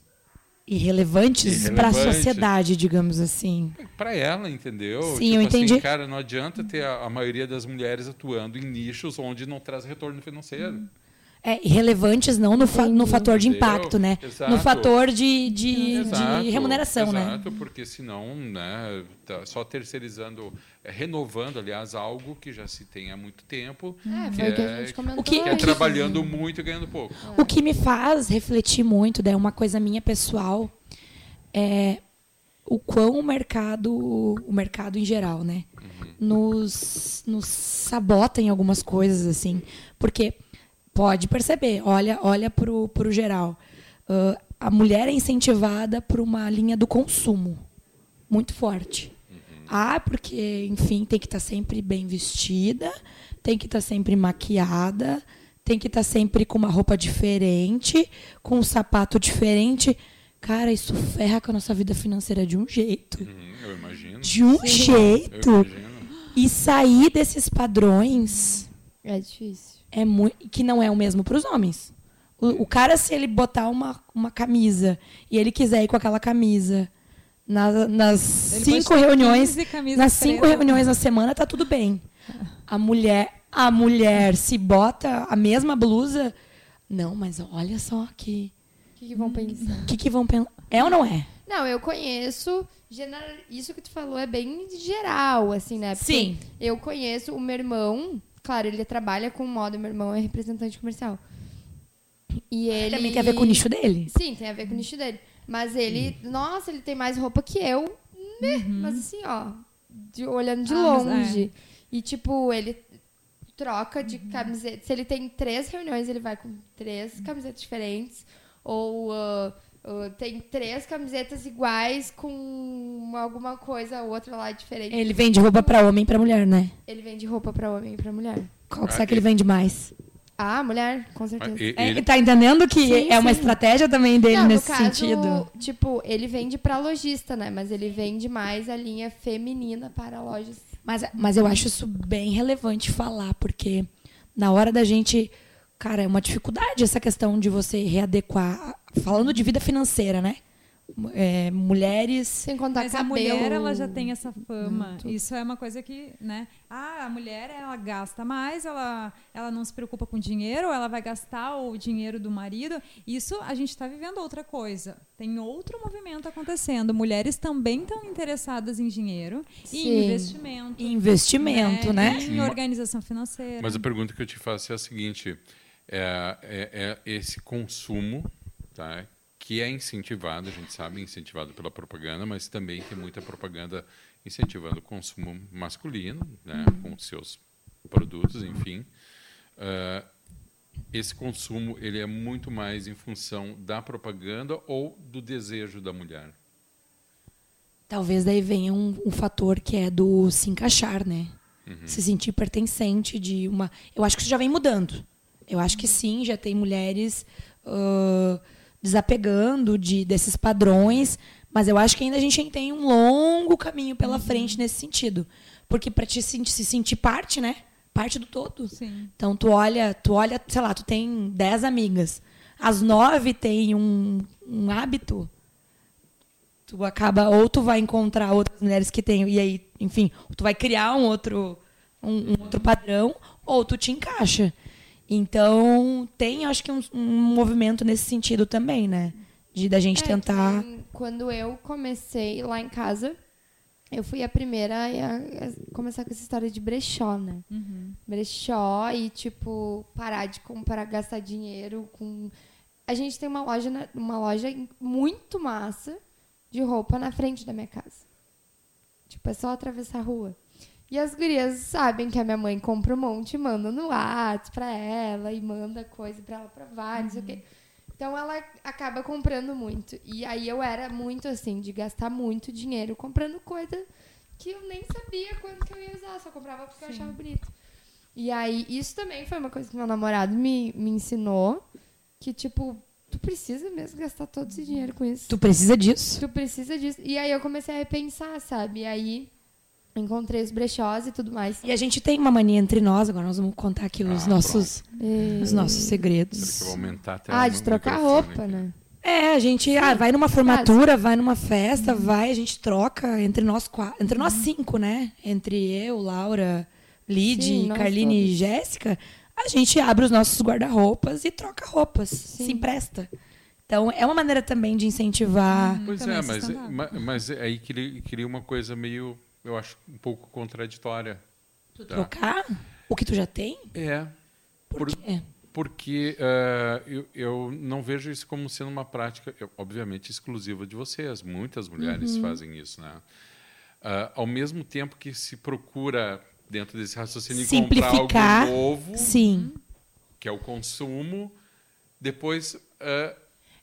G: Irrelevantes para a sociedade, digamos assim.
E: Para ela, entendeu?
G: Sim,
E: tipo
G: eu entendi.
E: Assim, cara, não adianta ter a, a maioria das mulheres atuando em nichos onde não traz retorno financeiro.
G: É, irrelevantes não no, fa- no fator de impacto, né?
E: Exato.
G: No fator de, de,
E: Exato,
G: de remuneração, né?
E: Exato, porque senão, né, tá só terceirizando, é, renovando, aliás, algo que já se tem há muito tempo,
F: É,
E: que
F: foi o que a
E: é,
F: gente comentou.
G: O que-
E: que é trabalhando muito e ganhando pouco.
G: O que me faz refletir muito, é uma coisa minha pessoal, é o quão o mercado, o mercado em geral, né, nos, nos sabota em algumas coisas, assim. Porque pode perceber, olha, olha pro, pro geral. Ah, a mulher é incentivada por uma linha do consumo muito forte. Ah, porque, enfim, tem que estar sempre bem vestida, tem que estar sempre maquiada, tem que estar sempre com uma roupa diferente, com um sapato diferente. Cara, isso ferra com a nossa vida financeira de um jeito.
E: Uhum, eu imagino.
G: De um
E: Eu
G: jeito.
E: imagino.
G: E sair desses padrões
F: É difícil.
G: É muito que não é o mesmo para os homens. O, o cara se ele botar uma, uma camisa e ele quiser ir com aquela camisa na- nas
H: Ele
G: cinco reuniões
H: 15 camisas
G: nas cinco reuniões na semana tá tudo bem. A mulher a mulher se bota a mesma blusa não, mas olha só que
F: O que, que vão pensar?
G: o que, que vão pensar? É ou não é?
F: Não, eu conheço. Isso que tu falou é bem geral, assim, né? Porque
G: Sim.
F: Eu conheço o meu irmão, Claro, ele trabalha com moda, meu irmão é representante comercial. E ele.
G: Também tem a ver com o nicho dele.
F: Sim, tem a ver com o nicho dele. Mas ele, nossa, ele tem mais roupa que eu, né? Mas assim, ó, de- olhando de
H: Uhum. Ah,
F: longe. E tipo, ele troca de camiseta. Se ele tem três reuniões, ele vai com três camisetas diferentes. Ou ah, tem três camisetas iguais com alguma coisa outra lá diferente.
G: Ele vende roupa pra homem e pra mulher, né?
F: Ele vende roupa pra homem e pra mulher.
G: Qual que será que ele vende mais?
F: Ah, mulher, com certeza.
E: E-
G: É,
E: ele-
G: tá entendendo que
F: Sim,
G: é uma
F: sim.
G: estratégia também dele
F: Não,
G: nesse
F: no caso,
G: sentido?
F: tipo, ele vende pra lojista, né? Mas ele vende mais a linha feminina para lojas.
G: Mas, mas eu acho isso bem relevante falar, porque na hora da gente. Cara, é uma dificuldade essa questão de você readequar. Falando de vida financeira, né? É, mulheres.
F: Sem contar
H: Mas a mulher, ela já tem essa fama.
F: Muito.
H: Isso é uma coisa que, né? Ah, a mulher, ela gasta mais, ela, ela não se preocupa com dinheiro, ela vai gastar o dinheiro do marido. Isso, a gente está vivendo outra coisa. Tem outro movimento acontecendo. Mulheres também estão interessadas em dinheiro e
F: Sim.
H: em investimento.
G: Investimento, né?
H: Em organização financeira.
E: Mas a pergunta que eu te faço é a seguinte: é, é- é esse consumo, tá? Que é incentivado, a gente sabe, incentivado pela propaganda, mas também tem muita propaganda incentivando o consumo masculino, né? Com seus produtos, enfim. Ah, esse consumo ele é muito mais em função da propaganda ou do desejo da mulher.
G: Talvez daí venha um, um fator que é do se encaixar, né? Se sentir pertencente de uma. Eu acho que isso já vem mudando. Eu acho que sim, já tem mulheres ãh, desapegando de, desses padrões, mas eu acho que ainda a gente tem um longo caminho pela frente nesse sentido. Porque para te sentir- se sentir parte, né? Parte do todo.
H: Sim.
G: Então tu olha, tu olha, sei lá, tu tem 10 amigas. As nove têm um, um hábito. Tu acaba, ou tu vai encontrar outras mulheres que têm, e aí, enfim, tu vai criar um outro, um, um outro padrão, ou tu te encaixa. Então, tem, acho que, um, um movimento nesse sentido também, né? De da gente
F: É,
G: tentar.
F: que Quando eu comecei lá em casa, eu fui a primeira a, a começar com essa história de brechó, né? Brechó e, tipo, parar de comprar, gastar dinheiro com. A gente tem uma loja, uma loja muito massa de roupa na frente da minha casa. Tipo, é só atravessar a rua. E as gurias sabem que a minha mãe compra um monte e manda no WhatsApp pra ela e manda coisa pra ela provar, não sei o quê. Então ela acaba comprando muito. E aí eu era muito assim, de gastar muito dinheiro comprando coisa que eu nem sabia quando que eu ia usar, só comprava porque eu achava bonito. E aí, isso também foi uma coisa que meu namorado me, me ensinou, que tipo, tu precisa mesmo gastar todo esse dinheiro com isso.
G: Tu precisa disso.
F: Tu precisa disso. E aí eu comecei a repensar, sabe? E aí encontrei os brechós e tudo mais.
G: E a gente tem uma mania entre nós, agora nós vamos contar aqui os
E: Ah,
G: nossos,
F: E-
G: os nossos segredos.
E: eu vou aumentar até
F: Ah, de trocar roupa,
E: aqui?
F: né?
G: É, a gente ah, vai numa formatura, vai numa festa, vai, a gente troca entre nós quatro, entre nós cinco, né? Entre eu, Laura, Lid,
F: Sim,
G: Carline e
F: todos.
G: Jéssica, a gente abre os nossos guarda-roupas e troca roupas,
F: Sim.
G: se empresta. Então, é uma maneira também de incentivar.
E: Pois
H: Também
E: é, mas,
H: sustentável.
E: ma- mas aí cria, cria uma coisa meio, eu acho, um pouco contraditória.
G: Tu
E: Tá.
G: trocar o que tu já tem?
E: É,
G: Por,
E: Por-
G: quê?
E: porque eh, eu, eu não vejo isso como sendo uma prática, obviamente, exclusiva de vocês. Muitas mulheres
G: Uhum.
E: fazem isso, né? Ah, ao mesmo tempo que se procura, dentro desse raciocínio,
G: Simplificar.
E: comprar algo novo,
G: Sim.
E: que é o consumo, depois ah,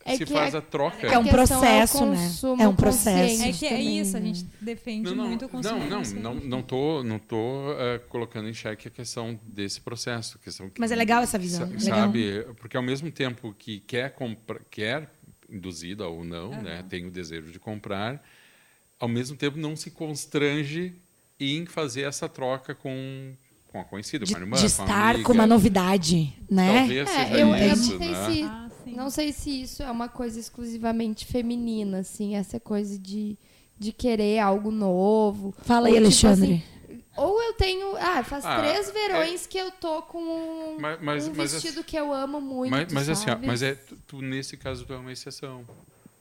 F: É
E: se
F: que
E: faz
F: é-
E: a troca.
G: É um
F: A questão
G: processo,
F: é
G: né? É um processo.
H: É que é
F: também,
H: isso, a
F: né?
H: gente defende
E: Não, não,
H: muito o consumo.
E: não, não, não, não tô, não tô eh, colocando em xeque a questão desse processo, a questão que-
G: Mas é legal essa visão,
E: sa-
G: legal.
E: sabe? Porque ao mesmo tempo que quer comprar, quer induzida ou não, né, tem o desejo de comprar, ao mesmo tempo não se constrange em fazer essa troca com com a conhecida,
G: De,
E: com a irmã,
G: de
E: com a
G: estar
E: amiga.
G: com uma novidade, né?
E: Talvez seja
F: É, eu, eu
E: isso,
F: não sei
E: né?
F: se. Não sei se isso é uma coisa exclusivamente feminina, assim, essa coisa de, de querer algo novo.
G: Fala aí,
F: Ou, tipo,
G: Alexandre.
F: assim, ou eu tenho, ah, faz
E: Ah,
F: três verões que eu tô com um,
E: Mas- mas-
F: um
E: mas
F: vestido
E: assim-
F: que eu amo muito,
E: Mas, mas assim, ó,
F: sabe?
E: mas é tu, tu, nesse caso tu é uma exceção,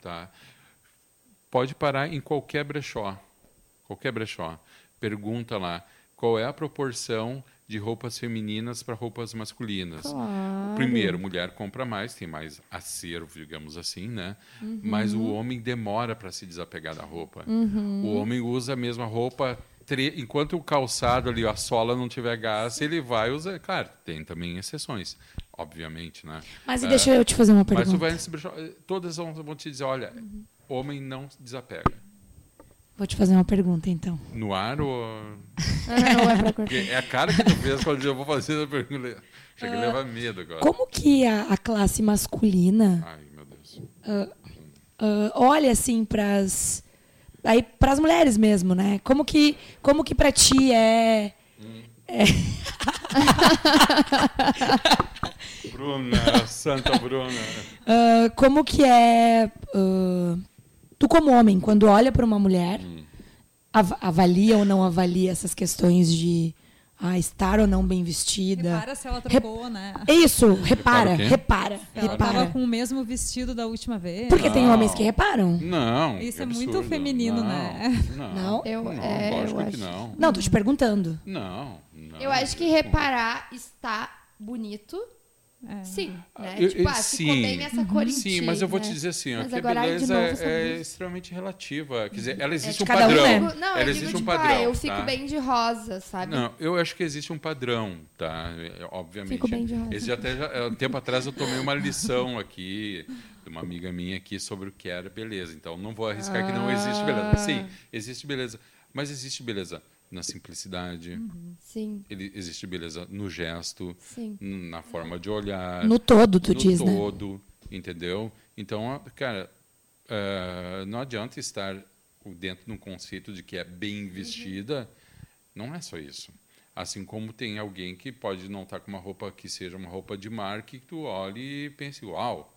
E: tá? Pode parar em qualquer brechó, qualquer brechó. Pergunta lá qual é a proporção de roupas femininas para roupas masculinas.
F: Claro.
E: Primeiro, mulher compra mais, tem mais acervo, digamos assim, né?
F: Uhum.
E: Mas o homem demora para se desapegar da roupa.
F: Uhum.
E: O homem usa a mesma roupa enquanto o calçado ali, a sola não tiver gás, ele vai usar. Claro, tem também exceções, obviamente, né?
G: Mas
E: É,
G: deixa eu te fazer uma
E: Mas
G: pergunta.
E: Vans Brechó, eh, todas vão, vão te dizer, olha, homem não se desapega.
G: Vou te fazer uma pergunta, então.
E: No ar ou...
F: Ah, não é pra
E: é a cara que tu fez quando eu vou fazer a pergunta. Chega a levar medo agora.
G: Como que a, a classe masculina
E: Ai, meu Deus.
G: ah, olha assim pras aí pras mulheres mesmo, né? Como que como que para ti é
E: Bruna, Santa Bruna.
G: ah, como que é ah, tu como homem quando olha para uma mulher
E: Hum.
G: av- avalia ou não avalia essas questões de ah, estar ou não bem vestida?
H: Repara se ela trocou, né?
G: É isso, repara,
E: Repara
G: repara,
H: Ela
G: repara.
H: tava com o mesmo vestido da última vez.
G: Porque tem
E: Não.
G: homens que reparam.
E: Não.
H: Isso
E: que
H: é muito feminino,
E: Não,
H: né?
E: Não.
G: Não?
F: Eu-
E: não,
F: é,
E: lógico
F: eu
E: que
F: acho.
E: não.
G: Não, tô te perguntando.
E: Não, não.
F: Eu acho que reparar está bonito.
H: É.
F: Sim, né?
E: Eu-
F: tipo, ah,
E: sim.
F: bem essa cor
E: Sim, mas eu vou te dizer assim, ó, que a beleza é, é extremamente relativa. Quer dizer, ela existe
G: de
E: um
G: cada um,
E: padrão.
G: né?
F: Não,
E: ela
F: eu
E: existe
F: digo,
E: um
F: tipo,
E: padrão.
F: ah, eu fico
E: tá?
F: bem de rosa, sabe?
E: Não, eu acho que existe um padrão, tá? É, Obviamente.
F: Fico bem de rosa.
E: Esse até já, é, um tempo atrás eu tomei uma lição aqui de uma amiga minha aqui sobre o que era beleza. Então não vou arriscar que não existe beleza.
F: Ah.
E: Sim, existe beleza, mas existe beleza na simplicidade.
F: Sim,
E: Ele existe beleza no gesto,
F: sim.
E: na forma de olhar,
G: No todo, tu
E: no
G: diz, né?
E: todo, entendeu? Então, cara, eh, não adianta estar dentro de um conceito de que é bem vestida. Não é só isso. Assim como tem alguém que pode não estar com uma roupa que seja uma roupa de marca e que tu olhe e pense, uau.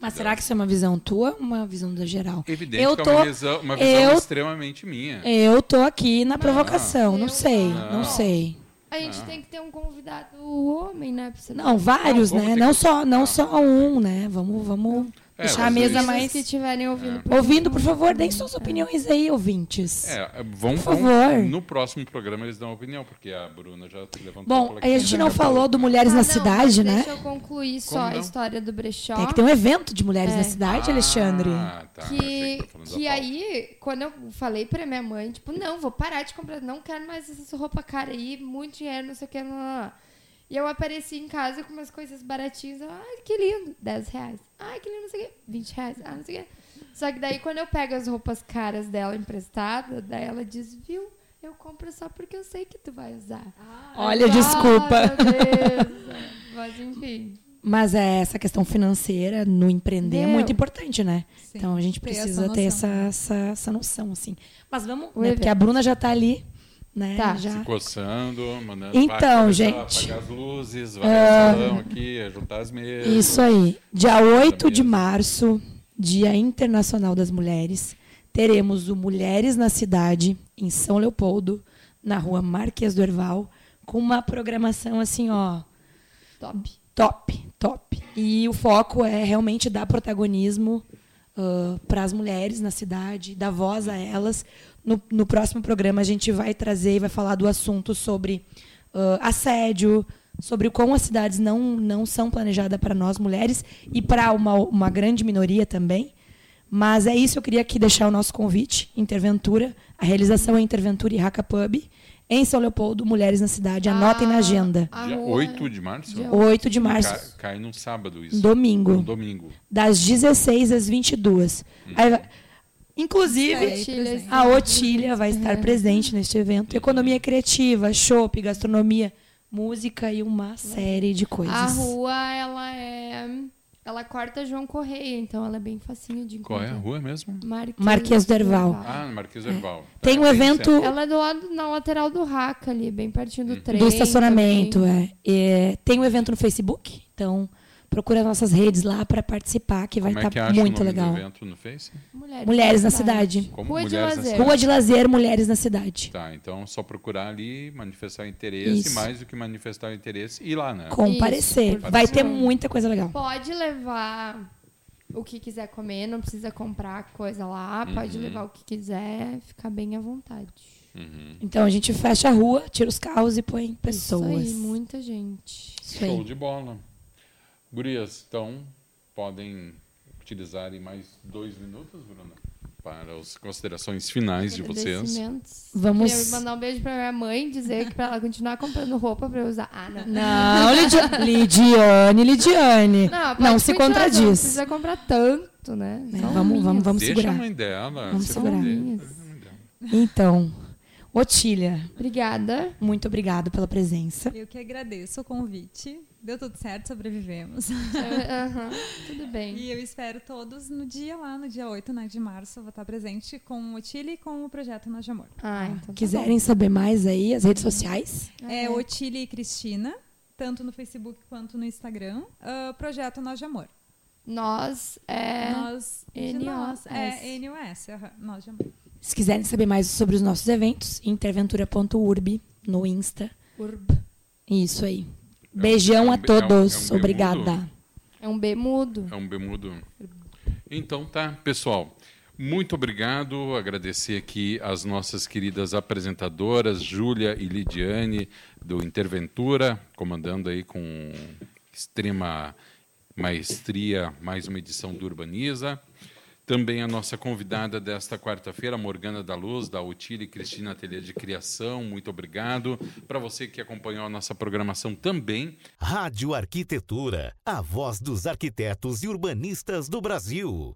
G: Mas será que isso é uma visão tua ou uma visão da geral?
E: Evidente
G: eu
E: que
G: tô,
E: é uma visão, uma visão
G: eu-
E: extremamente minha.
G: Eu tô aqui na provocação, não
F: eu-
G: sei,
E: Não.
G: não sei.
F: A gente tem que ter um convidado homem, né?
G: Não, vários,
E: Não,
G: né? Não
E: que-
G: só, não
E: Ah.
G: só um, né? Vamos, vamos
E: É,
G: deixar a
E: mas
G: mesa mais
F: que estiverem ouvindo.
G: ouvindo, por favor, deem suas opiniões aí, ouvintes.
E: É, vão,
G: Por
E: vão-
G: favor.
E: no próximo programa eles dão opinião, porque a Bruna já levantou
G: Bom, aí a gente não falou do Mulheres
F: Ah,
G: na
F: não,
G: Cidade, né?
F: Deixa eu concluir só a história do brechó.
G: Tem que ter um evento de Mulheres
F: É.
G: na Cidade, Alexandre.
E: Ah, tá. Achei
F: que,
E: falando da
F: que aí, quando eu falei pra minha mãe, tipo, não, vou parar de comprar, não quero mais essa roupa cara aí, muito dinheiro, não sei o que, não, não, não. E eu apareci em casa com umas coisas baratinhas, ai, que lindo, 10 reais. Ai, que lindo, não sei o que, 20 reais, ah, não sei o que. Só que daí, quando eu pego as roupas caras dela emprestadas, daí ela diz, viu, eu compro só porque eu sei que tu vai usar.
G: Olha,
F: Ah,
G: desculpa.
F: meu Deus. Mas enfim.
G: Mas é essa questão financeira no empreender é
F: Meu.
G: muito importante, né?
H: Sim,
G: então a gente
H: ter essa
G: precisa ter essa,
H: noção.
G: essa, essa noção, assim. Mas vamos, né? Porque a. Bruna já tá ali, né?
F: Tá.
G: Já.
E: Se coçando, mandando
G: Então, gente,
E: a apagar as luzes, vai ao salão aqui, juntar as mesas.
G: Isso aí. Dia 8 de
E: mesmo.
G: março, Dia Internacional das Mulheres, teremos o Mulheres na Cidade, em São Leopoldo, na rua Marques do Herval, com uma programação assim, ó,
F: Top.
G: top, top. E o foco é realmente dar protagonismo para as mulheres na cidade, dar voz a elas. No, no próximo programa a gente vai trazer e vai falar do assunto sobre ah, assédio, sobre como as cidades não, não são planejadas para nós mulheres e para uma, uma grande minoria também. Mas é isso, eu queria aqui deixar o nosso convite, Interventura. A realização é Interventura e Raca Pub, em São Leopoldo, Mulheres na Cidade. Anotem na
F: Ah,
G: agenda.
F: a
E: Dia
F: rua-
E: 8 de março?
F: Dia
G: 8 de
E: Cai,
G: março,
E: cai num sábado isso.
G: domingo,
E: Um domingo.
G: das 16 às 22. Aí vai- Inclusive,
H: presente.
G: a Otília vai estar presente neste evento. Economia criativa, chopp, gastronomia, música e uma série de coisas.
F: A rua, ela é. Ela corta João Correia, então ela é bem facinho de
E: Qual
F: encontrar.
E: é a rua mesmo?
F: Marquês,
G: Marquês do Herval.
E: Ah, Marquês do Herval.
G: Tem
E: Tá,
G: um evento-
E: certo.
F: Ela é do lado, na lateral do Raca ali, bem pertinho do trem.
G: do estacionamento, é. É, Tem um evento no Facebook, então procura as nossas redes lá para participar, que vai
E: é
G: estar
E: que acha
G: muito
E: o nome
G: legal.
E: do evento no Face?
F: Mulheres,
G: Mulheres na cidade.
E: Como
F: Rua de
E: Mulheres
F: Lazer.
E: Cidade.
G: Rua de Lazer, Mulheres na Cidade.
E: Tá, então só procurar ali, manifestar interesse,
G: Isso.
E: mais do que manifestar o interesse, ir lá, né?
G: Comparecer.
F: por
G: Vai ter muita coisa legal.
F: Pode levar o que quiser comer, não precisa comprar coisa lá. Pode
E: Uhum.
F: levar o que quiser, ficar bem à vontade.
E: Uhum.
G: Então a gente fecha a rua, tira os carros e põe pessoas.
F: Isso aí, muita gente.
G: Isso.
E: Show de bola. Gurias, então, podem utilizar aí mais dois minutos, Bruna, para as considerações finais de vocês.
G: Vamos-
F: Queria mandar um beijo pra minha mãe, dizer que pra ela continuar comprando roupa pra eu usar. Ah, não.
G: Não, Lidi- Lidiane, Lidiane.
F: Não,
G: Não se
F: continuar, Não
G: contradiz.
F: precisa comprar tanto, né?
G: É, vamos, vamos, vamos
E: Deixa
G: segurar.
E: a mãe dela.
G: Vamos
E: se
G: segurar. Então, Otília,
F: Obrigada.
G: muito obrigado pela presença.
H: Eu que agradeço o convite. Deu tudo certo, sobrevivemos.
F: Aham, tudo bem.
H: E eu espero todos no dia lá, no dia 8 né, de março. Eu vou estar presente com o Otile e com o projeto Nós de Amor.
F: Ah, então tá
G: Quiserem saber mais aí, as redes sociais?
H: É Otile e Cristina, tanto no Facebook quanto no Instagram. Ah, projeto Nós de Amor.
F: Nós é.
H: Nós de
F: NOS.
H: nós. É NOS, aham, Nós de Amor.
G: Se quiserem saber mais sobre os nossos eventos, interventura.urb no Insta.
F: Urb.
G: Isso aí. Beijão
E: é um
G: a
E: be- é um-
G: todos.
E: é um bemudo?
G: Obrigada.
F: É um B mudo.
E: É um bemudo. Então tá, pessoal. Muito obrigado. Agradecer aqui as nossas queridas apresentadoras, Júlia e Lidiane, do Interventura, comandando aí com extrema maestria mais uma edição do Urbaniza. Também a nossa convidada desta quarta-feira, Morgana da Luz, da Utile Cristina Ateliê de Criação. Muito obrigado. Para você que acompanhou a nossa programação também,
I: Rádio Arquitetura, a voz dos arquitetos e urbanistas do Brasil.